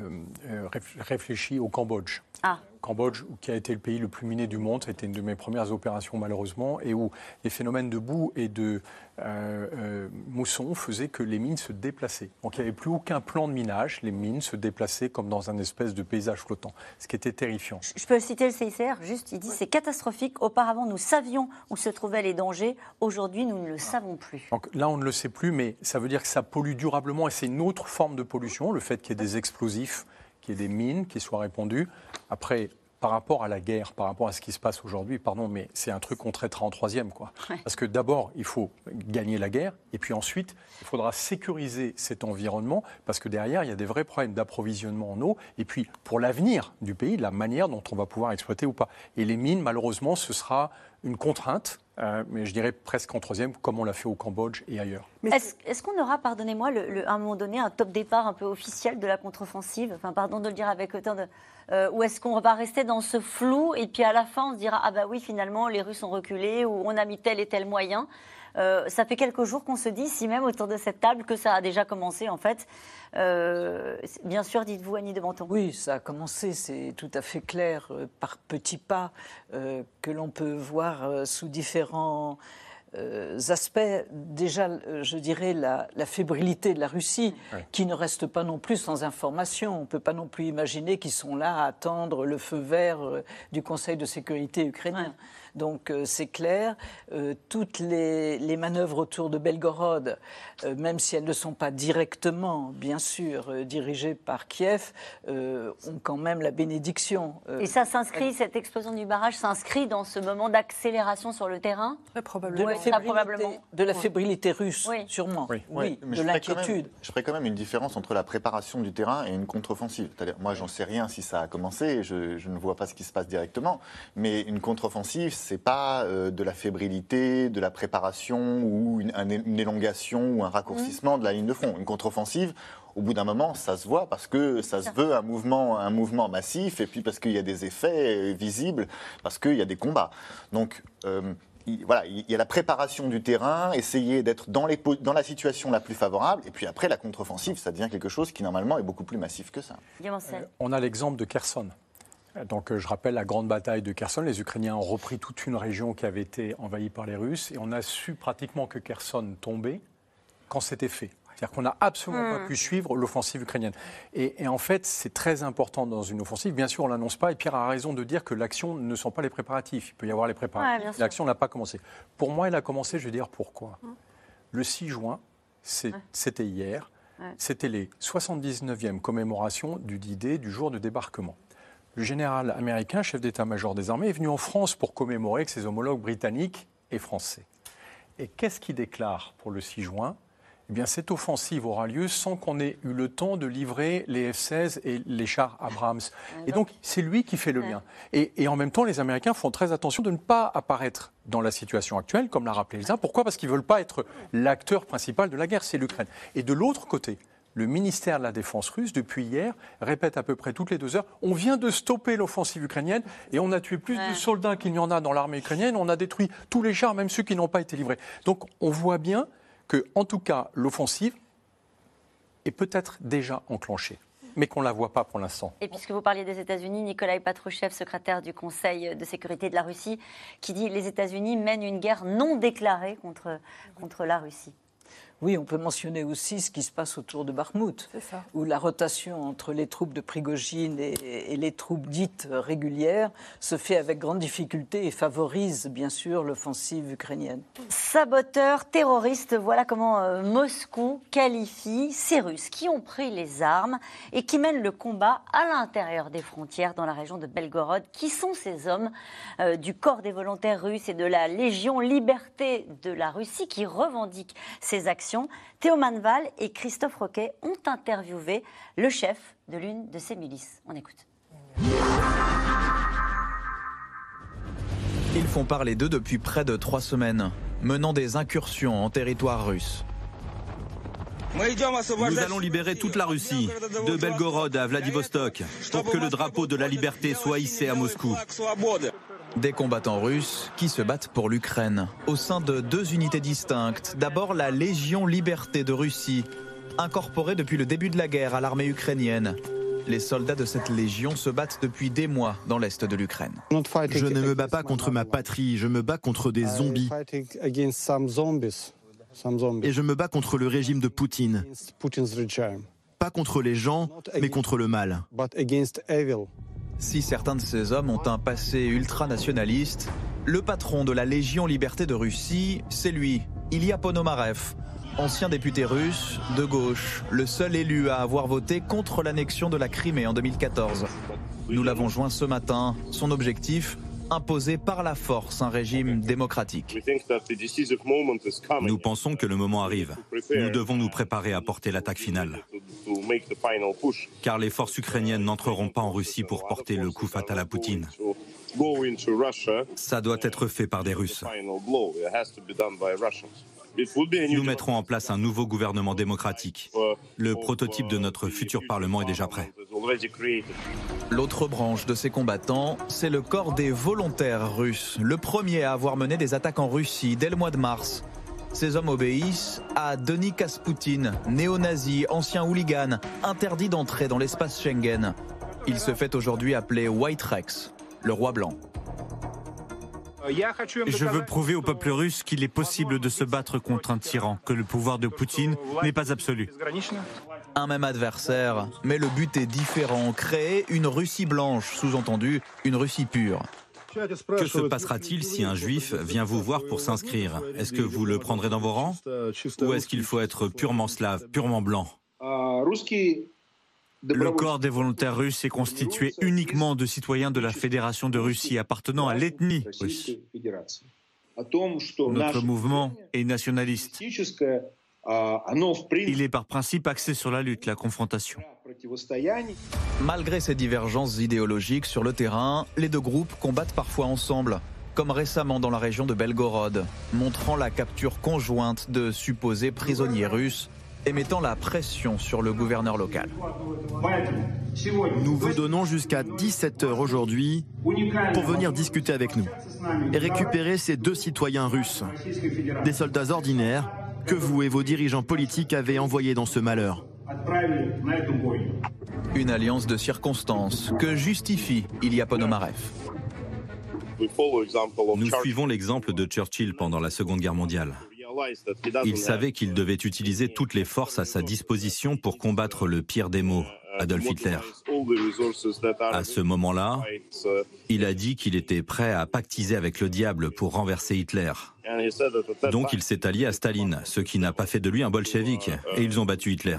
euh, euh, réf- réfléchi au Cambodge. Ah. Cambodge, qui a été le pays le plus miné du monde, c'était une de mes premières opérations malheureusement, et où les phénomènes de boue et de euh, euh, mousson faisaient que les mines se déplaçaient. Donc il n'y avait plus aucun plan de minage, les mines se déplaçaient comme dans un espèce de paysage flottant, ce qui était terrifiant. Je peux citer le CICR, juste, il dit c'est catastrophique. Auparavant, nous savions où se trouvaient les dangers. Aujourd'hui, nous ne le savons plus. Donc là, on ne le sait plus, mais ça veut dire que ça pollue durablement et c'est une autre forme de pollution, le fait qu'il y ait des explosifs, qu'il y ait des mines qui soient répandues. Après, par rapport à la guerre, par rapport à ce qui se passe aujourd'hui, pardon, mais c'est un truc qu'on traitera en troisième, quoi. Ouais. Parce que d'abord, il faut gagner la guerre, et puis ensuite, il faudra sécuriser cet environnement, parce que derrière, il y a des vrais problèmes d'approvisionnement en eau, et puis pour l'avenir du pays, la manière dont on va pouvoir exploiter ou pas. Et les mines, malheureusement, ce sera une contrainte, euh, mais je dirais presque en troisième, comme on l'a fait au Cambodge et ailleurs. Est-ce qu'on aura, pardonnez-moi, à un moment donné, un top départ un peu officiel de la contre-offensive? Enfin, pardon de le dire avec autant de. euh, ou est-ce qu'on va rester dans ce flou et puis à la fin on se dira ah bah oui finalement les Russes ont reculé ou on a mis tel et tel moyen? Euh, ça fait quelques jours qu'on se dit, si même autour de cette table, que ça a déjà commencé en fait. Euh, bien sûr, dites-vous Annie de Menton. Oui, ça a commencé, c'est tout à fait clair, euh, par petits pas euh, que l'on peut voir euh, sous différents euh, aspects. Déjà, euh, je dirais la, la fébrilité de la Russie, Ouais. qui ne reste pas non plus sans information. On ne peut pas non plus imaginer qu'ils sont là à attendre le feu vert euh, du Conseil de sécurité ukrainien. Donc euh, c'est clair, euh, toutes les, les manœuvres autour de Belgorod, euh, même si elles ne sont pas directement, bien sûr, euh, dirigées par Kiev, euh, ont quand même la bénédiction. euh, Et ça s'inscrit, cette explosion du barrage s'inscrit dans ce moment d'accélération sur le terrain? Très de probablement. la, ça, fébrilité, probablement. de la fébrilité russe, Oui. sûrement. Oui. Oui, Mais de je ferais quand même- l'inquiétude. Je ferais quand même une différence entre la préparation du terrain et une contre-offensive. Moi, j'en sais rien si ça a commencé, je, je ne vois pas ce qui se passe directement, mais une contre-offensive, c'est pas euh, de la fébrilité, de la préparation ou une, un- une élongation ou un raccourcissement de la ligne de front. Une contre-offensive, au bout d'un moment, ça se voit parce que ça se veut un mouvement, un mouvement massif et puis parce qu'il y a des effets euh, visibles, parce qu'il y a des combats. Donc, euh, il, voilà, il y a la préparation du terrain, essayer d'être dans, les po- dans la situation la plus favorable, et puis après, la contre-offensive, ça devient quelque chose qui, normalement, est beaucoup plus massif que ça. On a l'exemple de Kherson. Donc, euh, je rappelle la grande bataille de Kherson. Les Ukrainiens ont repris toute une région qui avait été envahie par les Russes et on a su pratiquement que Kherson tombait quand c'était fait. C'est-à-dire qu'on n'a absolument pas pu suivre l'offensive ukrainienne. Et, et en fait, c'est très important dans une offensive. Bien sûr, on l'annonce pas. Et Pierre a raison de dire que l'action ne sont pas les préparatifs. Il peut y avoir les préparatifs. l'action n'a pas commencé. Pour moi, elle a commencé. Je vais dire pourquoi. Le 6 juin, c'était hier. Ouais. C'était les 79e commémorations du D-Day, du jour de débarquement. Le général américain, chef d'état-major des armées, est venu en France pour commémorer avec ses homologues britanniques et français. Et qu'est-ce qu'il déclare pour le 6 juin? Eh bien, cette offensive aura lieu sans qu'on ait eu le temps de livrer les F-16 et les chars Abrams. Et donc, c'est lui qui fait le lien. Et, et en même temps, les Américains font très attention de ne pas apparaître dans la situation actuelle, comme l'a rappelé Elsa. Pourquoi? Parce qu'ils ne veulent pas être l'acteur principal de la guerre, c'est l'Ukraine. Et de l'autre côté, le ministère de la Défense russe, depuis hier, répète à peu près toutes les deux heures on vient de stopper l'offensive ukrainienne et on a tué plus Ouais. de soldats qu'il n'y en a dans l'armée ukrainienne. On a détruit tous les chars, même ceux qui n'ont pas été livrés. Donc, on voit bien que, en tout cas, l'offensive est peut-être déjà enclenchée. mais qu'on ne la voit pas pour l'instant. Et puisque vous parliez des États-Unis, Nikolai Patrushev, secrétaire du Conseil de sécurité de la Russie, qui dit les États-Unis mènent une guerre non déclarée contre, contre la Russie. Oui, on peut mentionner aussi ce qui se passe autour de Bakhmut, où la rotation entre les troupes de Prigogine et, les troupes dites régulières se fait avec grande difficulté et favorise bien sûr l'offensive ukrainienne. Saboteurs, terroristes, voilà comment euh, Moscou qualifie ces Russes qui ont pris les armes et qui mènent le combat à l'intérieur des frontières dans la région de Belgorod. Qui sont ces hommes euh, du corps des volontaires russes et de la Légion Liberté de la Russie qui revendiquent ces actions Théo Manval et Christophe Roquet ont interviewé le chef de l'une de ces milices. On écoute. Ils font parler d'eux depuis près de trois semaines, menant des incursions en territoire russe. Nous allons libérer toute la Russie, de Belgorod à Vladivostok, pour que le drapeau de la liberté soit hissé à Moscou. Des combattants russes qui se battent pour l'Ukraine, au sein de deux unités distinctes. D'abord la Légion Liberté de Russie, incorporée depuis le début de la guerre à l'armée ukrainienne. Les soldats de cette légion se battent depuis des mois dans l'est de l'Ukraine. Je ne me bats pas contre ma patrie, je me bats contre des zombies. Et je me bats contre le régime de Poutine. Pas contre les gens, mais contre le mal. Si certains de ces hommes ont un passé ultranationaliste, le patron de la Légion Liberté de Russie, c'est lui, Ilya Ponomarev, ancien député russe, de gauche, le seul élu à avoir voté contre l'annexion de la Crimée en 2014. Nous l'avons joint ce matin. Son objectif imposer par la force un régime démocratique. Nous pensons que le moment arrive. Nous devons nous préparer à porter l'attaque finale. Car les forces ukrainiennes n'entreront pas en Russie pour porter le coup fatal à Poutine. Ça doit être fait par des Russes. Nous mettrons en place un nouveau gouvernement démocratique. Le prototype de notre futur Parlement est déjà prêt. L'autre branche de ces combattants, c'est le corps des volontaires russes, le premier à avoir mené des attaques en Russie dès le mois de mars. Ces hommes obéissent à Denis Kasputin, néo-nazi, ancien hooligan, interdit d'entrer dans l'espace Schengen. Il se fait aujourd'hui appeler White Rex, le roi blanc. Je veux prouver au peuple russe qu'il est possible de se battre contre un tyran, que le pouvoir de Poutine n'est pas absolu. Un même adversaire, mais le but est différent. Créer une Russie blanche, sous-entendu une Russie pure. Que se passera-t-il si un juif vient vous voir pour s'inscrire? Est-ce que vous le prendrez dans vos rangs? Ou est-ce qu'il faut être purement slave, purement blanc? Le corps des volontaires russes est constitué uniquement de citoyens de la Fédération de Russie appartenant à l'ethnie russe. Notre mouvement est nationaliste. Il est par principe axé sur la lutte, la confrontation. Malgré ces divergences idéologiques sur le terrain, les deux groupes combattent parfois ensemble, comme récemment dans la région de Belgorod, montrant la capture conjointe de supposés prisonniers russes et mettant la pression sur le gouverneur local. Nous vous donnons jusqu'à 17h aujourd'hui pour venir discuter avec nous et récupérer ces deux citoyens russes, des soldats ordinaires que vous et vos dirigeants politiques avez envoyés dans ce malheur. Une alliance de circonstances que justifie Ilya Ponomarev. Nous suivons l'exemple de Churchill pendant la Seconde Guerre mondiale. Il savait qu'il devait utiliser toutes les forces à sa disposition pour combattre le pire des maux, Adolf Hitler. À ce moment-là, il a dit qu'il était prêt à pactiser avec le diable pour renverser Hitler. Donc il s'est allié à Staline, ce qui n'a pas fait de lui un bolchevique, et ils ont battu Hitler.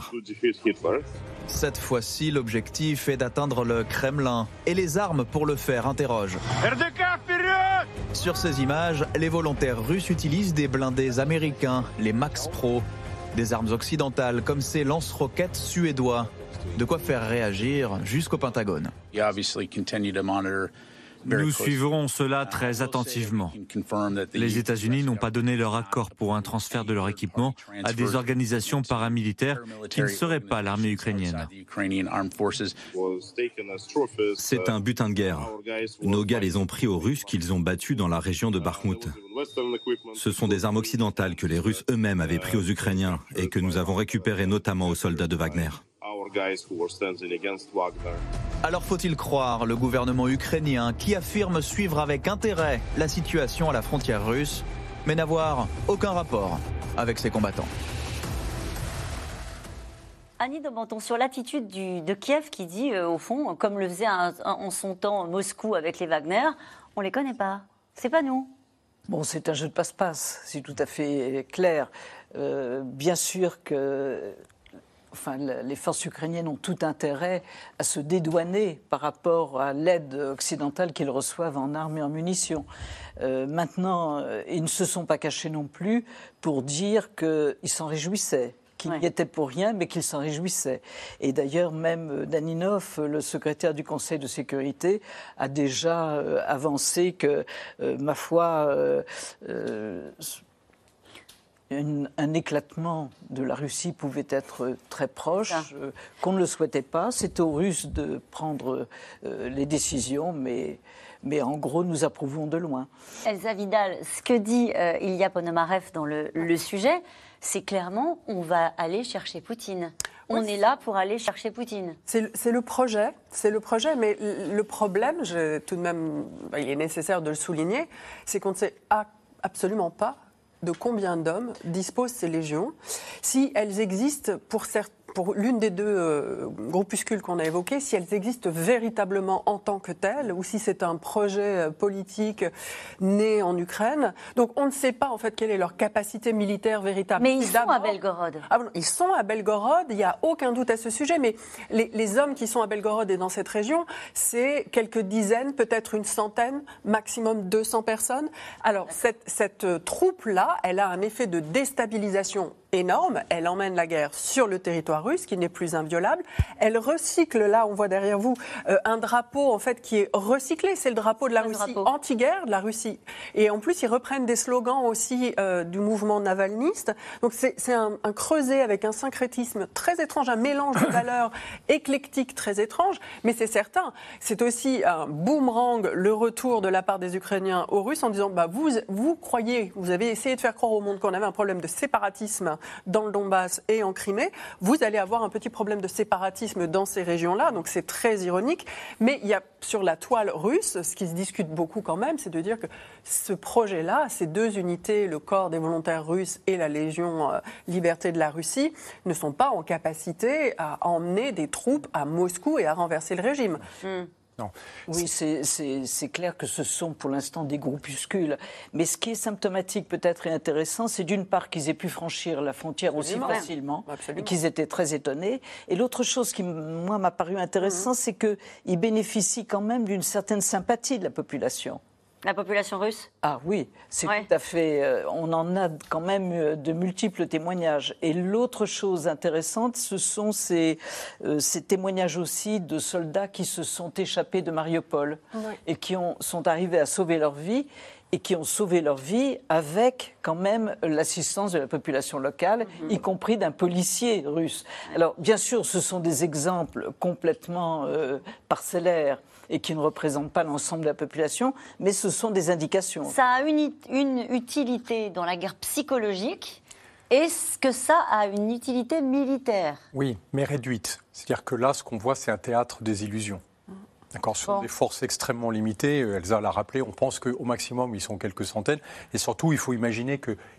Cette fois-ci, l'objectif est d'atteindre le Kremlin, et les armes pour le faire interrogent. Sur ces images, les volontaires russes utilisent des blindés américains, les Max Pro, des armes occidentales comme ces lance-roquettes suédois. De quoi faire réagir jusqu'au Pentagone. Nous suivrons cela très attentivement. Les États-Unis n'ont pas donné leur accord pour un transfert de leur équipement à des organisations paramilitaires qui ne seraient pas l'armée ukrainienne. C'est un butin de guerre. Nos gars les ont pris aux Russes qu'ils ont battus dans la région de Bakhmut. Ce sont des armes occidentales que les Russes eux-mêmes avaient pris aux Ukrainiens et que nous avons récupérées notamment aux soldats de Wagner. Alors faut-il croire le gouvernement ukrainien qui affirme suivre avec intérêt la situation à la frontière russe, mais n'avoir aucun rapport avec ses combattants? Annie de Menton, sur l'attitude de Kiev qui dit, euh, au fond, comme le faisait en son temps Moscou avec les Wagner, on les connaît pas, c'est pas nous. Bon, c'est un jeu de passe-passe, c'est tout à fait clair. Euh, bien sûr que enfin, les forces ukrainiennes ont tout intérêt à se dédouaner par rapport à l'aide occidentale qu'ils reçoivent en armes et en munitions. Euh, maintenant, ils ne se sont pas cachés non plus pour dire qu'ils s'en réjouissaient qu'il n'y était pour rien, mais qu'il s'en réjouissait. Et d'ailleurs, même euh, Daninov, le secrétaire du Conseil de sécurité, a déjà euh, avancé que, euh, ma foi, un éclatement de la Russie pouvait être très proche, qu'on ne le souhaitait pas. C'est aux Russes de prendre les décisions, mais, mais en gros, nous approuvons de loin. Elsa Vidal, ce que dit Ilya Ponomarev dans le, le sujet, c'est clairement on va aller chercher Poutine. On est là pour aller chercher Poutine. C'est le projet, c'est le projet, mais le problème, tout de même, il est nécessaire de le souligner, c'est qu'on ne sait absolument pas de combien d'hommes disposent ces légions, si elles existent pour certains pour l'une des deux euh, groupuscules qu'on a évoqués, si elles existent véritablement en tant que telles, ou si c'est un projet euh, politique né en Ukraine. Donc on ne sait pas en fait quelle est leur capacité militaire véritable. Mais ils sont à Belgorod. Ah, ils sont à Belgorod, il n'y a aucun doute à ce sujet, mais les, hommes qui sont à Belgorod et dans cette région, c'est quelques dizaines, peut-être une centaine, maximum 200 personnes. Alors cette, cette euh, troupe-là, elle a un effet de déstabilisation énorme. Elle emmène la guerre sur le territoire russe, qui n'est plus inviolable. Elle recycle, là, on voit derrière vous, euh, un drapeau, en fait, qui est recyclé. C'est le drapeau de la Russie anti-guerre, de la Russie. Et en plus, ils reprennent des slogans aussi euh, du mouvement navalniste. Donc, c'est un, un, creuset avec un syncrétisme très étrange, un mélange de valeurs éclectiques très étrange. Mais c'est certain, c'est aussi un boomerang, le retour de la part des Ukrainiens aux Russes en disant, bah, vous, vous croyez, vous avez essayé de faire croire au monde qu'on avait un problème de séparatisme dans le Donbass et en Crimée, vous allez avoir un petit problème de séparatisme dans ces régions-là. Donc c'est très ironique. Mais il y a sur la toile russe, ce qui se discute beaucoup quand même, c'est de dire que ce projet-là, ces deux unités, le corps des volontaires russes et la Légion euh, Liberté de la Russie, ne sont pas en capacité à emmener des troupes à Moscou et à renverser le régime. Oui, c'est clair que ce sont pour l'instant des groupuscules. Mais ce qui est symptomatique peut-être et intéressant, c'est d'une part qu'ils aient pu franchir la frontière aussi facilement et qu'ils étaient très étonnés. Et l'autre chose qui, moi, m'a paru intéressant, mhm. c'est qu'ils bénéficient quand même d'une certaine sympathie de la population. La population russe Ah oui, c'est tout à fait. Euh, on en a quand même euh, de multiples témoignages. Et l'autre chose intéressante, ce sont ces, euh, ces, témoignages aussi de soldats qui se sont échappés de Mariupol et qui ont, sont arrivés à sauver leur vie et qui ont sauvé leur vie avec quand même l'assistance de la population locale, mhm. y compris d'un policier russe. Alors bien sûr, ce sont des exemples complètement parcellaires et qui ne représentent pas l'ensemble de la population, mais ce sont des indications. Ça a une, une utilité dans la guerre psychologique. Est-ce que ça a une utilité militaire Oui, mais réduite. C'est-à-dire que là, ce qu'on voit, c'est un théâtre des illusions. D'accord, ce sont des forces extrêmement limitées. Elsa l'a rappelé, on pense qu'au maximum, ils sont quelques centaines. Et surtout, il faut imaginer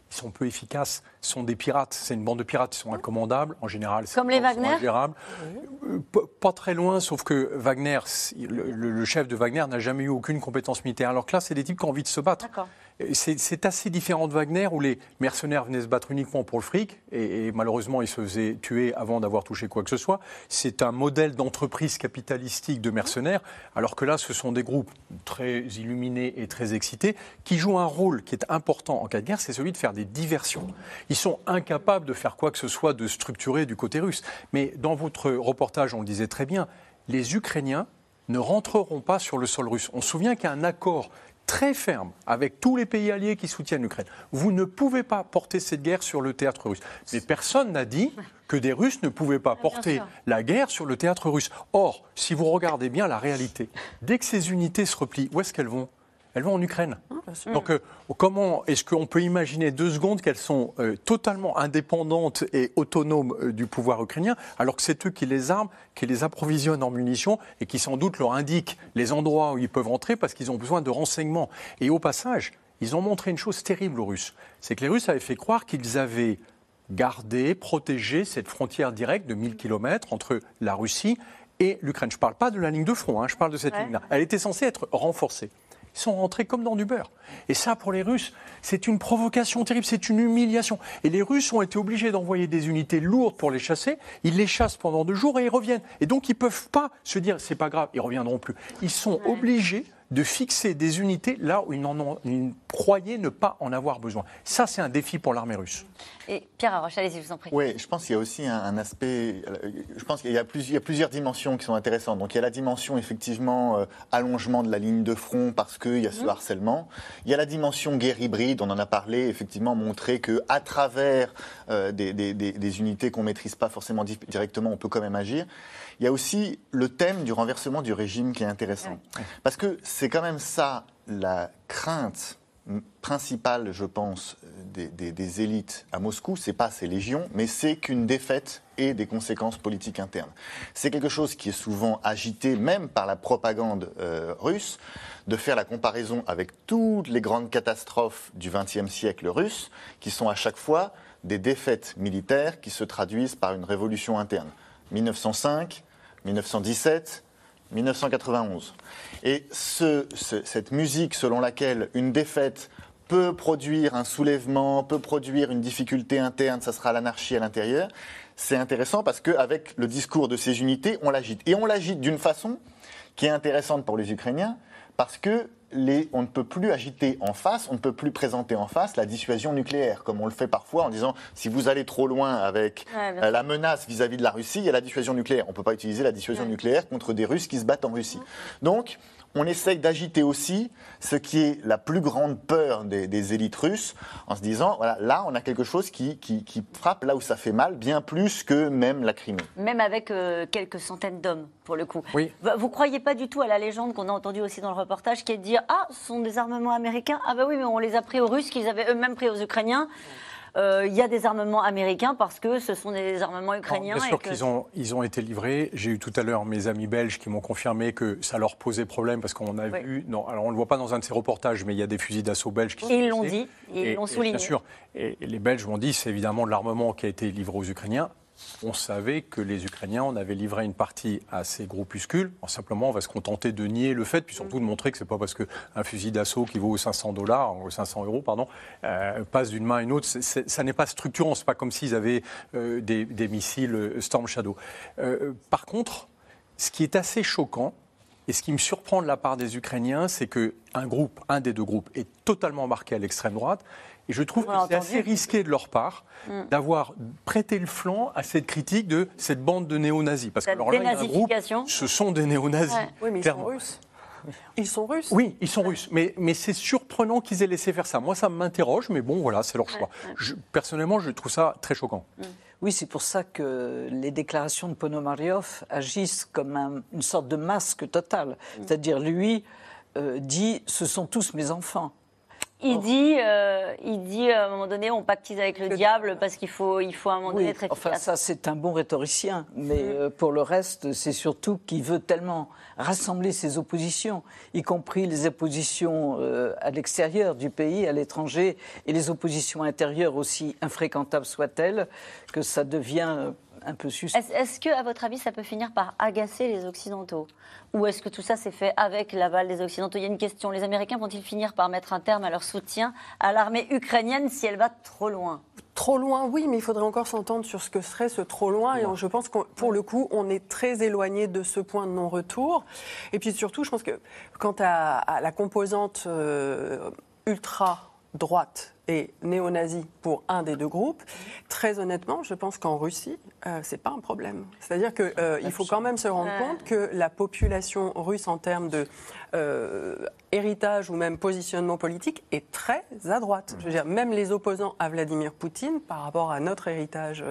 qu'ils sont peu efficaces. Ce sont des pirates. C'est une bande de pirates. Ils sont incommandables. En général, Comme les Wagner euh, Pas très loin, sauf que Wagner, le, chef de Wagner n'a jamais eu aucune compétence militaire. Alors que là, c'est des types qui ont envie de se battre. C'est assez différent de Wagner, où les mercenaires venaient se battre uniquement pour le fric, et, malheureusement, ils se faisaient tuer avant d'avoir touché quoi que ce soit. C'est un modèle d'entreprise capitalistique de mercenaires, alors que là, ce sont des groupes très illuminés et très excités, qui jouent un rôle qui est important en cas de guerre, c'est celui de faire des diversions. Ils sont incapables de faire quoi que ce soit de structuré du côté russe. Mais dans votre reportage, on le disait très bien, les Ukrainiens ne rentreront pas sur le sol russe. On se souvient qu'il y a un accord très ferme avec tous les pays alliés qui soutiennent l'Ukraine. Vous ne pouvez pas porter cette guerre sur le théâtre russe. Mais personne n'a dit que des Russes ne pouvaient pas porter la guerre sur le théâtre russe. Or, si vous regardez bien la réalité, dès que ces unités se replient, où est-ce qu'elles vont? Elles vont en Ukraine. Donc, euh, comment est-ce qu'on peut imaginer deux secondes qu'elles sont euh, totalement indépendantes et autonomes euh, du pouvoir ukrainien, alors que c'est eux qui les arment, qui les approvisionnent en munitions et qui sans doute leur indiquent les endroits où ils peuvent entrer parce qu'ils ont besoin de renseignements. Et au passage, ils ont montré une chose terrible aux Russes. C'est que les Russes avaient fait croire qu'ils avaient gardé, protégé cette frontière directe de 1000 km entre la Russie et l'Ukraine. Je ne parle pas de la ligne de front, hein, je parle de cette ligne-là. Elle était censée être renforcée. Ils sont rentrés comme dans du beurre. Et ça, pour les Russes, c'est une provocation terrible, c'est une humiliation. Et les Russes ont été obligés d'envoyer des unités lourdes pour les chasser. Ils les chassent pendant deux jours et ils reviennent. Et donc, ils ne peuvent pas se dire, c'est pas grave, ils reviendront plus. Ils sont obligés de fixer des unités là où ils, ont, croyaient ne pas en avoir besoin. Ça, c'est un défi pour l'armée russe. Et Pierre Arroche, allez-y, je vous en prie. Oui, je pense qu'il y a aussi un, aspect. Euh, je pense qu'il y, a plusieurs dimensions qui sont intéressantes. Donc, il y a la dimension, effectivement, euh, allongement de la ligne de front parce qu'il y a ce mhm. harcèlement. Il y a la dimension guerre hybride, on en a parlé, effectivement, montrer qu'à travers euh, des, des, unités qu'on ne maîtrise pas forcément directement, on peut quand même agir. Il y a aussi le thème du renversement du régime qui est intéressant. Parce que c'est quand même ça la crainte principale, je pense, des, élites à Moscou, c'est pas ces légions, mais c'est qu'une défaite ait des conséquences politiques internes. C'est quelque chose qui est souvent agité, même par la propagande euh, russe, de faire la comparaison avec toutes les grandes catastrophes du XXe siècle russe, qui sont à chaque fois des défaites militaires qui se traduisent par une révolution interne. 1905, 1917, 1991. Et cette musique selon laquelle une défaite peut produire un soulèvement, peut produire une difficulté interne, ça sera l'anarchie à l'intérieur, c'est intéressant parce qu'avec le discours de ces unités, on l'agite. Et on l'agite d'une façon qui est intéressante pour les Ukrainiens parce que on ne peut plus agiter en face, on ne peut plus présenter en face la dissuasion nucléaire, comme on le fait parfois en disant si vous allez trop loin avec euh, la menace vis-à-vis de la Russie, il y a la dissuasion nucléaire. On ne peut pas utiliser la dissuasion nucléaire contre des Russes qui se battent en Russie. Donc, on essaye d'agiter aussi ce qui est la plus grande peur des, élites russes, en se disant, voilà, là, on a quelque chose qui, frappe là où ça fait mal, bien plus que même la Crimée. Même avec euh, quelques centaines d'hommes, pour le coup. Oui. Vous ne croyez pas du tout à la légende qu'on a entendue aussi dans le reportage, qui est de dire, ah, ce sont des armements américains Ah ben oui, mais on les a pris aux Russes, qu'ils avaient eux-mêmes pris aux Ukrainiens. Euh, il y a des armements américains parce que ce sont des armements ukrainiens. bien sûr qu'ils ont, ils ont été livrés. J'ai eu tout à l'heure mes amis belges qui m'ont confirmé que ça leur posait problème parce qu'on a vu. Non, alors on ne le voit pas dans un de ces reportages, mais il y a des fusils d'assaut belges qui Ils l'ont dit, ils l'ont souligné. bien sûr. Et les Belges m'ont dit c'est évidemment de l'armement qui a été livré aux Ukrainiens on savait que les Ukrainiens en avaient livré une partie à ces groupuscules. simplement, on va se contenter de nier le fait, puis surtout de montrer que ce n'est pas parce qu'un fusil d'assaut qui vaut 500 dollars, 500 euros, pardon, euh, passe d'une main à une autre. ça n'est pas structurant. C'est pas comme s'ils avaient euh, des, missiles euh, Storm Shadow. par contre, ce qui est assez choquant, et ce qui me surprend de la part des Ukrainiens, c'est qu'un groupe, un des deux groupes, est totalement marqué à l'extrême droite et je trouve que c'est assez risqué de leur part mm. d'avoir prêté le flanc à cette critique de cette bande de néo-nazis. Parce que alors là, il y a un groupe, ce sont des néo-nazis. Oui, mais ils sont russes. Ils sont russes Oui, ils sont russes. Mais, mais c'est surprenant qu'ils aient laissé faire ça. Moi, ça m'interroge, mais bon, voilà, c'est leur choix. personnellement, je trouve ça très choquant. Mm. Oui, c'est pour ça que les déclarations de Ponomariov agissent comme une sorte de masque total. Mm. C'est-à-dire, lui euh, dit ce sont tous mes enfants. Il dit, euh, il dit à un moment donné, on pactise avec le, diable parce qu'il faut, il faut à un moment donné être efficace. Enfin, ça, c'est un bon rhétoricien. Mais mm. euh, pour le reste, c'est surtout qu'il veut tellement rassembler ses oppositions, y compris les oppositions euh, à l'extérieur du pays, à l'étranger, et les oppositions intérieures aussi infréquentables soient-elles, que ça devient un peu Est-ce que, à votre avis, ça peut finir par agacer les Occidentaux? Ou est-ce que tout ça s'est fait avec l'aval des Occidentaux? Il y a une question. Les Américains vont-ils finir par mettre un terme à leur soutien à l'armée ukrainienne si elle va trop loin? Trop loin, oui, mais il faudrait encore s'entendre sur ce que serait ce trop loin. Et je pense que pour le coup, on est très éloigné de ce point de non-retour. Et puis surtout, je pense que quant à, la composante euh, ultra droite et néo-nazi pour un des deux groupes, très honnêtement, je pense qu'en Russie, euh, c'est pas un problème. C'est-à-dire qu'il euh, faut quand même se rendre compte que la population russe en termes de euh, héritage ou même positionnement politique est très à droite. Je veux dire, même les opposants à Vladimir Poutine, par rapport à notre héritage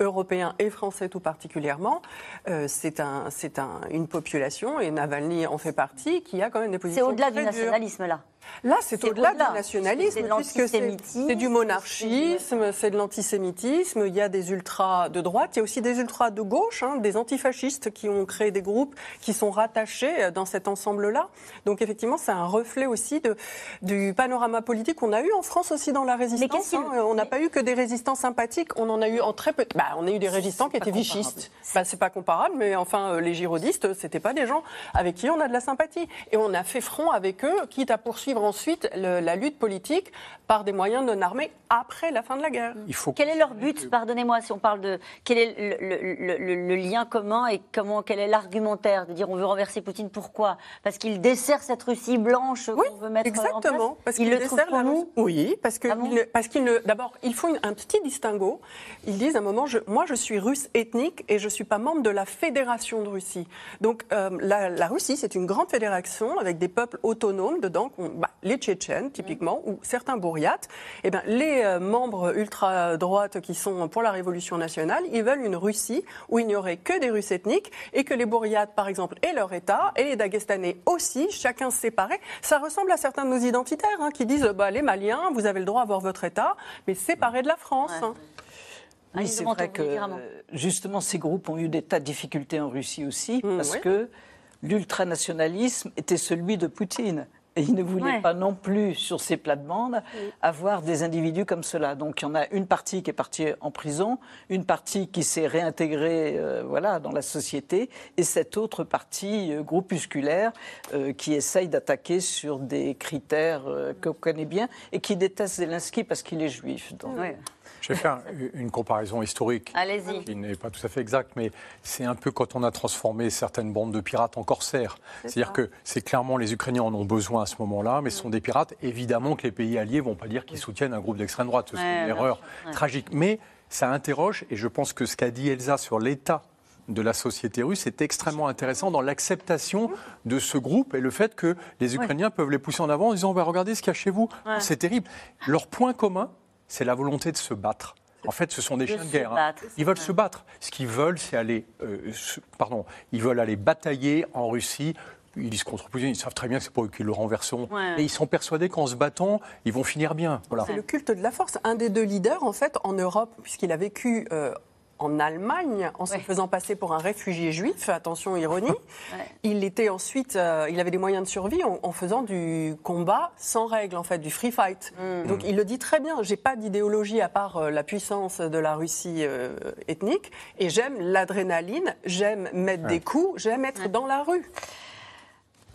européen et français tout particulièrement, euh, c'est un, c'est un, une population, et Navalny en fait partie, qui a quand même des positions. C'est au-delà du nationalisme, là. Là, c'est au-delà du nationalisme, puisque c'est du monarchisme, c'est de l'antisémitisme, il y a des ultras de droite, il y a aussi des ultras de gauche, hein, des antifascistes qui ont créé des groupes qui sont rattachés dans cet ensemble-là. Donc effectivement, c'est un reflet aussi de, du panorama politique qu'on a eu en France aussi dans la résistance. Hein. On n'a pas eu que des résistants sympathiques, on en a eu en très peu... Bah, on a eu des résistants qui étaient vichistes. Bah, c'est pas comparable, mais enfin, euh, les girodistes, c'était pas des gens avec qui on a de la sympathie. Et on a fait front avec eux, quitte à poursuivre ensuite la lutte politique par des moyens non armés après la fin de la guerre. Il faut quel est leur but Pardonnez-moi si on parle de quel est le, lien commun et comment quel est l'argumentaire de dire on veut renverser Poutine Pourquoi? Parce qu'il dessert cette Russie blanche qu'on veut mettre exactement, en place. Parce qu'il le dessert la nous Oui, parce que ah parce qu'il d'abord il faut un petit distinguo. Ils disent à un moment je, moi je suis russe ethnique et je suis pas membre de la fédération de Russie. Donc euh, la, Russie c'est une grande fédération avec des peuples autonomes dedans. Bah, les Tchétchènes typiquement ou certains Bouriates. Et eh ben les euh, membres ultra-droite qui sont pour la Révolution nationale, ils veulent une Russie où il n'y aurait que des Russes ethniques et que les Bouriates, par exemple, aient leur État, et les Dagestanais aussi, chacun séparé. Ça ressemble à certains de nos identitaires hein, qui disent bah, les Maliens, vous avez le droit d'avoir votre État, mais séparés de la France. Hein. Oui, c'est vrai que justement ces groupes ont eu des tas de difficultés en Russie aussi, mmh, parce que l'ultranationalisme était celui de Poutine. Et il ne voulait pas non plus, sur ces plates-bandes, avoir des individus comme cela. Donc il y en a une partie qui est partie en prison, une partie qui s'est réintégrée euh, voilà, dans la société, et cette autre partie euh, groupusculaire euh, qui essaye d'attaquer sur des critères qu'on connaît bien et qui déteste Zelensky parce qu'il est juif. Donc. Je vais faire une comparaison historique qui n'est pas tout à fait exacte, mais c'est un peu quand on a transformé certaines bandes de pirates en corsaires. C'est-à-dire que c'est clairement les Ukrainiens en ont besoin à ce moment-là, mais ce sont des pirates. Évidemment que les pays alliés ne vont pas dire qu'ils soutiennent un groupe d'extrême droite. C'est une erreur tragique. Mais ça interroge, et je pense que ce qu'a dit Elsa sur l'état de la société russe est extrêmement intéressant dans l'acceptation de ce groupe et le fait que les Ukrainiens peuvent les pousser en avant en disant bah, regardez ce qu'il y a chez vous, c'est terrible. Leur point commun, c'est la volonté de se battre. En fait, ce sont des chiens de guerre. Hein. Ils veulent se battre. Ce qu'ils veulent, c'est aller, euh, pardon, ils veulent aller batailler en Russie. Ils disent contre Poutine, ils savent très bien que c'est pas eux qui le renverseront. Mais ils sont persuadés qu'en se battant, ils vont finir bien. Voilà. C'est le culte de la force. Un des deux leaders, en fait, en Europe, puisqu'il a vécu euh, en Allemagne en se faisant passer pour un réfugié juif, attention ironie. Il était ensuite, euh, il avait des moyens de survie en, faisant du combat sans règles en fait, du free fight. Mm. Donc il le dit très bien. J'ai pas d'idéologie à part euh, la puissance de la Russie euh, ethnique et j'aime l'adrénaline, j'aime mettre des coups, j'aime être dans la rue.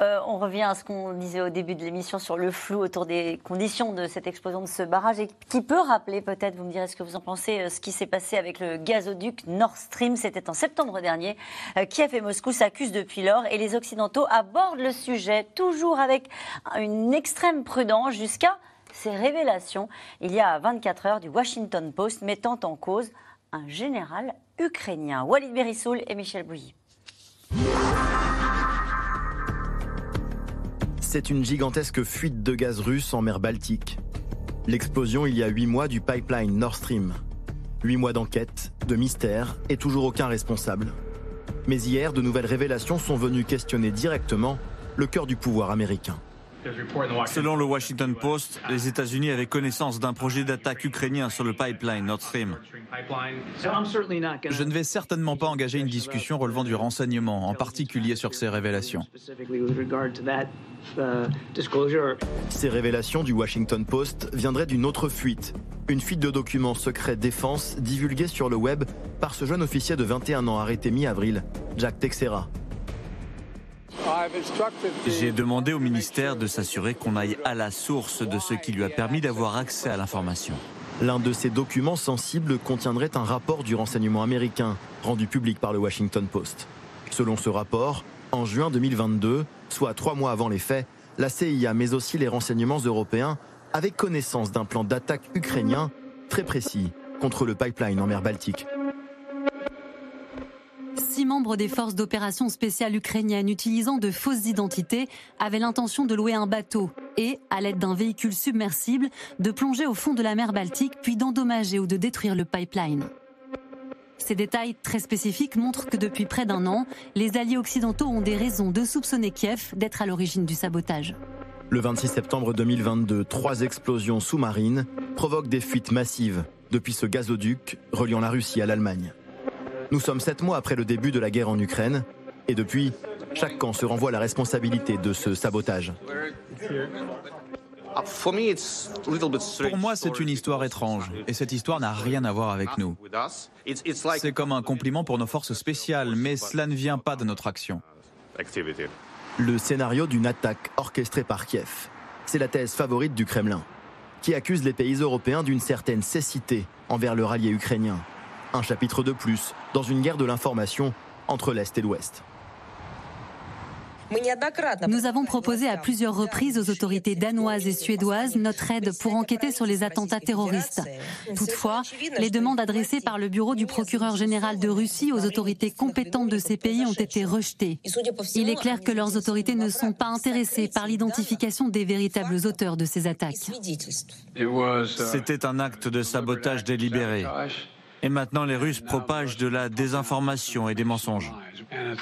Euh, on revient à ce qu'on disait au début de l'émission sur le flou autour des conditions de cette explosion de ce barrage et qui peut rappeler peut-être, vous me direz ce que vous en pensez, euh, ce qui s'est passé avec le gazoduc Nord Stream. C'était en septembre dernier. Euh, Kiev et Moscou s'accusent depuis lors et les Occidentaux abordent le sujet toujours avec une extrême prudence jusqu'à ces révélations il y a 24 heures du Washington Post mettant en cause un général ukrainien. Walid Berissoul et Michel Bouilly. C'est une gigantesque fuite de gaz russe en mer Baltique. L'explosion il y a huit mois du pipeline Nord Stream. Huit mois d'enquête, de mystère et toujours aucun responsable. Mais hier, de nouvelles révélations sont venues questionner directement le cœur du pouvoir américain. Selon le Washington Post, les États-Unis avaient connaissance d'un projet d'attaque ukrainien sur le pipeline Nord Stream. Je ne vais certainement pas engager une discussion relevant du renseignement, en particulier sur ces révélations. Ces révélations du Washington Post viendraient d'une autre fuite, une fuite de documents secrets défense divulgués sur le web par ce jeune officier de 21 ans arrêté mi-avril, Jack Texera. J'ai demandé au ministère de s'assurer qu'on aille à la source de ce qui lui a permis d'avoir accès à l'information. L'un de ces documents sensibles contiendrait un rapport du renseignement américain, rendu public par le Washington Post. Selon ce rapport, en juin 2022, soit trois mois avant les faits, la CIA mais aussi les renseignements européens avec connaissance d'un plan d'attaque ukrainien très précis contre le pipeline en mer Baltique. Membres des forces d'opération spéciales ukrainiennes utilisant de fausses identités avaient l'intention de louer un bateau et, à l'aide d'un véhicule submersible, de plonger au fond de la mer Baltique puis d'endommager ou de détruire le pipeline. Ces détails très spécifiques montrent que depuis près d'un an, les alliés occidentaux ont des raisons de soupçonner Kiev d'être à l'origine du sabotage. Le 26 septembre 2022, trois explosions sous-marines provoquent des fuites massives depuis ce gazoduc reliant la Russie à l'Allemagne. Nous sommes sept mois après le début de la guerre en Ukraine, et depuis, chaque camp se renvoie la responsabilité de ce sabotage. Pour moi, c'est une histoire étrange, et cette histoire n'a rien à voir avec nous. C'est comme un compliment pour nos forces spéciales, mais cela ne vient pas de notre action. Le scénario d'une attaque orchestrée par Kiev, c'est la thèse favorite du Kremlin, qui accuse les pays européens d'une certaine cécité envers leur allié ukrainien. Un chapitre de plus dans une guerre de l'information entre l'Est et l'Ouest. Nous avons proposé à plusieurs reprises aux autorités danoises et suédoises notre aide pour enquêter sur les attentats terroristes. Toutefois, les demandes adressées par le bureau du procureur général de Russie aux autorités compétentes de ces pays ont été rejetées. Il est clair que leurs autorités ne sont pas intéressées par l'identification des véritables auteurs de ces attaques. C'était un acte de sabotage délibéré. Et maintenant, les Russes propagent de la désinformation et des mensonges.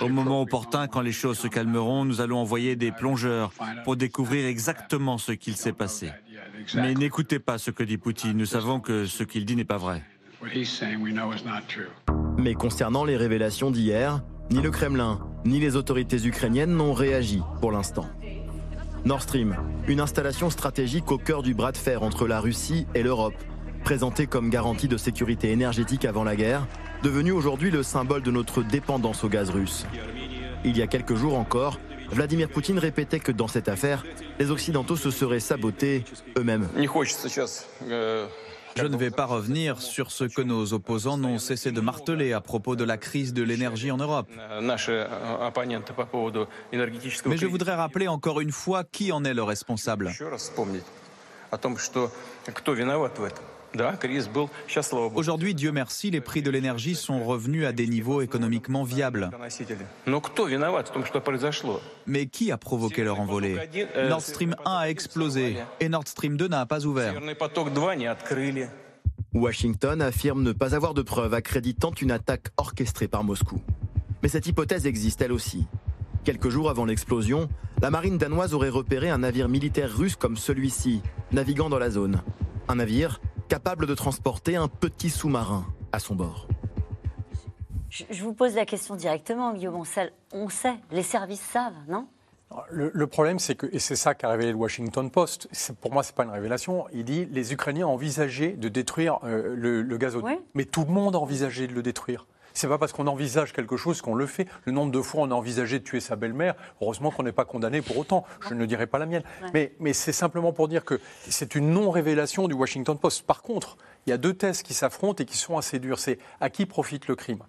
Au moment opportun, quand les choses se calmeront, nous allons envoyer des plongeurs pour découvrir exactement ce qu'il s'est passé. Mais n'écoutez pas ce que dit Poutine. Nous savons que ce qu'il dit n'est pas vrai. Mais concernant les révélations d'hier, ni le Kremlin, ni les autorités ukrainiennes n'ont réagi pour l'instant. Nord Stream, une installation stratégique au cœur du bras de fer entre la Russie et l'Europe, présenté comme garantie de sécurité énergétique avant la guerre, devenu aujourd'hui le symbole de notre dépendance au gaz russe. Il y a quelques jours encore, Vladimir Poutine répétait que dans cette affaire, les Occidentaux se seraient sabotés eux-mêmes. Je ne vais pas revenir sur ce que nos opposants n'ont cessé de marteler à propos de la crise de l'énergie en Europe. Mais je voudrais rappeler encore une fois qui en est le responsable. Aujourd'hui, Dieu merci, les prix de l'énergie sont revenus à des niveaux économiquement viables. Mais qui a provoqué leur envolée? Nord Stream 1 a explosé et Nord Stream 2 n'a pas ouvert. Washington affirme ne pas avoir de preuves accréditant une attaque orchestrée par Moscou. Mais cette hypothèse existe elle aussi. Quelques jours avant l'explosion, la marine danoise aurait repéré un navire militaire russe comme celui-ci, naviguant dans la zone. Un navire capable de transporter un petit sous-marin à son bord. Je vous pose la question directement, Guillaume Ancel. On sait, les services savent, non? Le, problème, c'est que, et c'est ça qu'a révélé le Washington Post, pour moi, ce n'est pas une révélation, il dit les Ukrainiens ont envisagé de détruire euh, le, gazoduc. Mais tout le monde a envisagé de le détruire. C'est pas parce qu'on envisage quelque chose qu'on le fait. Le nombre de fois on a envisagé de tuer sa belle-mère, heureusement qu'on n'est pas condamné pour autant. Je ne dirai pas la mienne. Mais, mais c'est simplement pour dire que c'est une non-révélation du Washington Post. Par contre, il y a deux thèses qui s'affrontent et qui sont assez dures. C'est à qui profite le crime?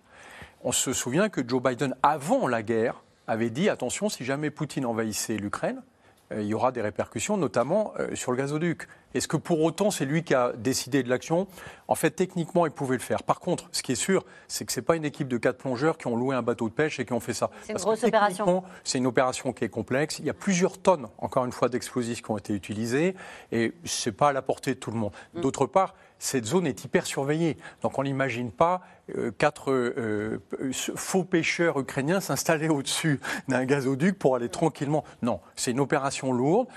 On se souvient que Joe Biden, avant la guerre, avait dit attention, si jamais Poutine envahissait l'Ukraine, euh, il y aura des répercussions, notamment euh, sur le gazoduc. Est-ce que pour autant c'est lui qui a décidé de l'action? En fait, techniquement, il pouvait le faire. Par contre, ce qui est sûr, c'est que ce n'est pas une équipe de quatre plongeurs qui ont loué un bateau de pêche et qui ont fait ça. C'est une grosse opération. C'est une opération qui est complexe. Il y a plusieurs tonnes, encore une fois, d'explosifs qui ont été utilisés et ce n'est pas à la portée de tout le monde. Mm. D'autre part, cette zone est hyper surveillée. Donc on n'imagine pas euh, quatre euh, faux pêcheurs ukrainiens s'installer au-dessus d'un gazoduc pour aller tranquillement. Non, c'est une opération lourde.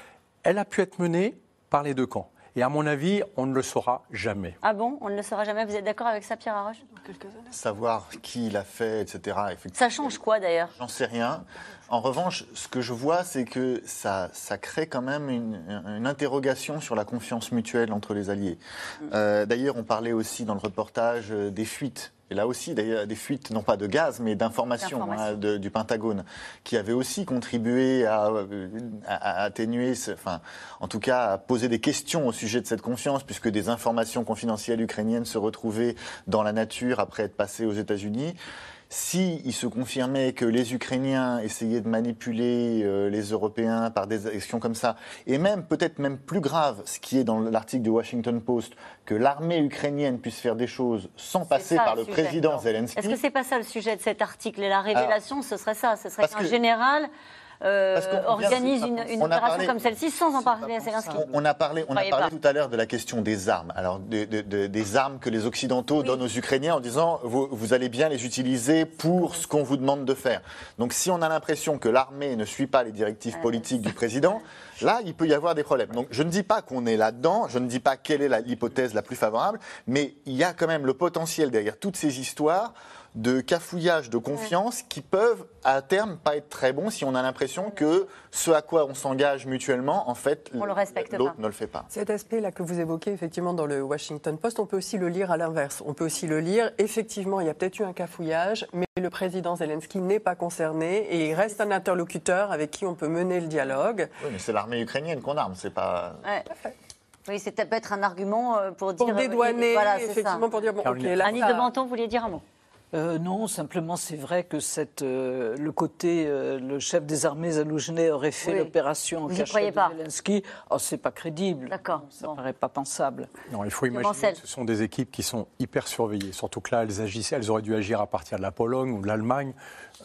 Elle a pu être menée par les deux camps. Et à mon avis, on ne le saura jamais. Ah bon? On ne le saura jamais? Vous êtes d'accord avec ça, Pierre Arroche? Savoir qui l'a fait, etc. Ça change quoi d'ailleurs? J'en sais rien. En revanche, ce que je vois, c'est que ça, ça crée quand même une, interrogation sur la confiance mutuelle entre les alliés. Mm. Euh, d'ailleurs, on parlait aussi dans le reportage euh, des fuites et là aussi, d'ailleurs, des fuites, non pas de gaz, mais d'informations hein, du Pentagone, qui avaient aussi contribué à, atténuer, enfin, en tout cas, à poser des questions au sujet de cette confiance, puisque des informations confidentielles ukrainiennes se retrouvaient dans la nature après être passées aux États-Unis si il se confirmait que les Ukrainiens essayaient de manipuler euh, les Européens par des actions comme ça, et même peut-être même plus grave, ce qui est dans l'article du Washington Post, que l'armée ukrainienne puisse faire des choses sans passer par le, président Zelensky. Est-ce que c'est pas ça le sujet de cet article et la révélation, ce serait ça, ce serait qu'un général euh, organise une, opération comme celle-ci sans en parler à Zelensky. On, a parlé, on a parlé tout à l'heure de la question des armes. Alors, des armes que les Occidentaux donnent aux Ukrainiens en disant vous, vous, allez bien les utiliser pour ce qu'on vous demande de faire. Donc, si on a l'impression que l'armée ne suit pas les directives politiques du président, là, il peut y avoir des problèmes. Donc, je ne dis pas qu'on est là-dedans, je ne dis pas quelle est l'hypothèse la plus favorable, mais il y a quand même le potentiel derrière toutes ces histoires de cafouillage de confiance qui peuvent à terme pas être très bons si on a l'impression que ce à quoi on s'engage mutuellement, en fait, l'autre ne le fait pas. Cet aspect-là que vous évoquez effectivement dans le Washington Post, on peut aussi le lire à l'inverse. On peut aussi le lire, effectivement, il y a peut-être eu un cafouillage, mais le président Zelensky n'est pas concerné et il reste un interlocuteur avec qui on peut mener le dialogue. Oui, mais c'est l'armée ukrainienne qu'on arme, c'est pas... Oui, c'est peut-être un argument euh, pour dire... Pour dédouaner, effectivement, pour dire, bon, ok, là... Annie de Menton, vous vouliez dire un mot euh, non, simplement c'est vrai que cette, euh, le côté, euh, le chef des armées Zaloujny aurait fait l'opération en cachette de Zelensky, oh, c'est pas crédible. D'accord. Ça ne paraît pas pensable. Non, il faut imaginer que ce sont des équipes qui sont hyper surveillées. Surtout que là, elles agissaient, elles auraient dû agir à partir de la Pologne ou de l'Allemagne.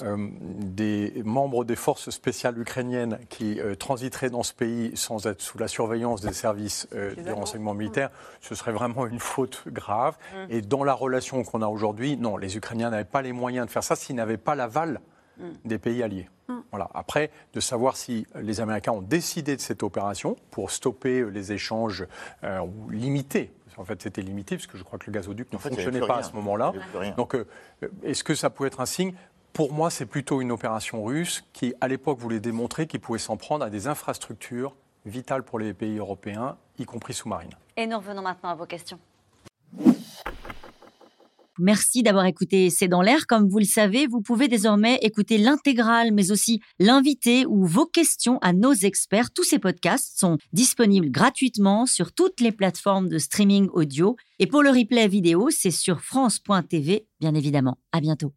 Des membres des forces spéciales ukrainiennes qui transiteraient dans ce pays sans être sous la surveillance des services de renseignement militaire, ce serait vraiment une faute grave. Mmh. Et dans la relation qu'on a aujourd'hui, non, les Ukrainiens n'avaient pas les moyens de faire ça s'ils n'avaient pas l'aval mm. des pays alliés. Mm. Voilà. Après, de savoir si les Américains ont décidé de cette opération pour stopper les échanges euh, ou limiter. En fait, c'était limité, puisque je crois que le gazoduc ne fonctionnait pas à ce moment-là. Donc, euh, est-ce que ça pouvait être un signe Pour moi, c'est plutôt une opération russe qui, à l'époque, voulait démontrer qu'il pouvait s'en prendre à des infrastructures vitales pour les pays européens, y compris sous-marines. Et nous revenons maintenant à vos questions. Merci d'avoir écouté C'est dans l'air. Comme vous le savez, vous pouvez désormais écouter l'intégrale, mais aussi l'invité ou vos questions à nos experts. Tous ces podcasts sont disponibles gratuitement sur toutes les plateformes de streaming audio. Et pour le replay vidéo, c'est sur France.tv, bien évidemment. À bientôt.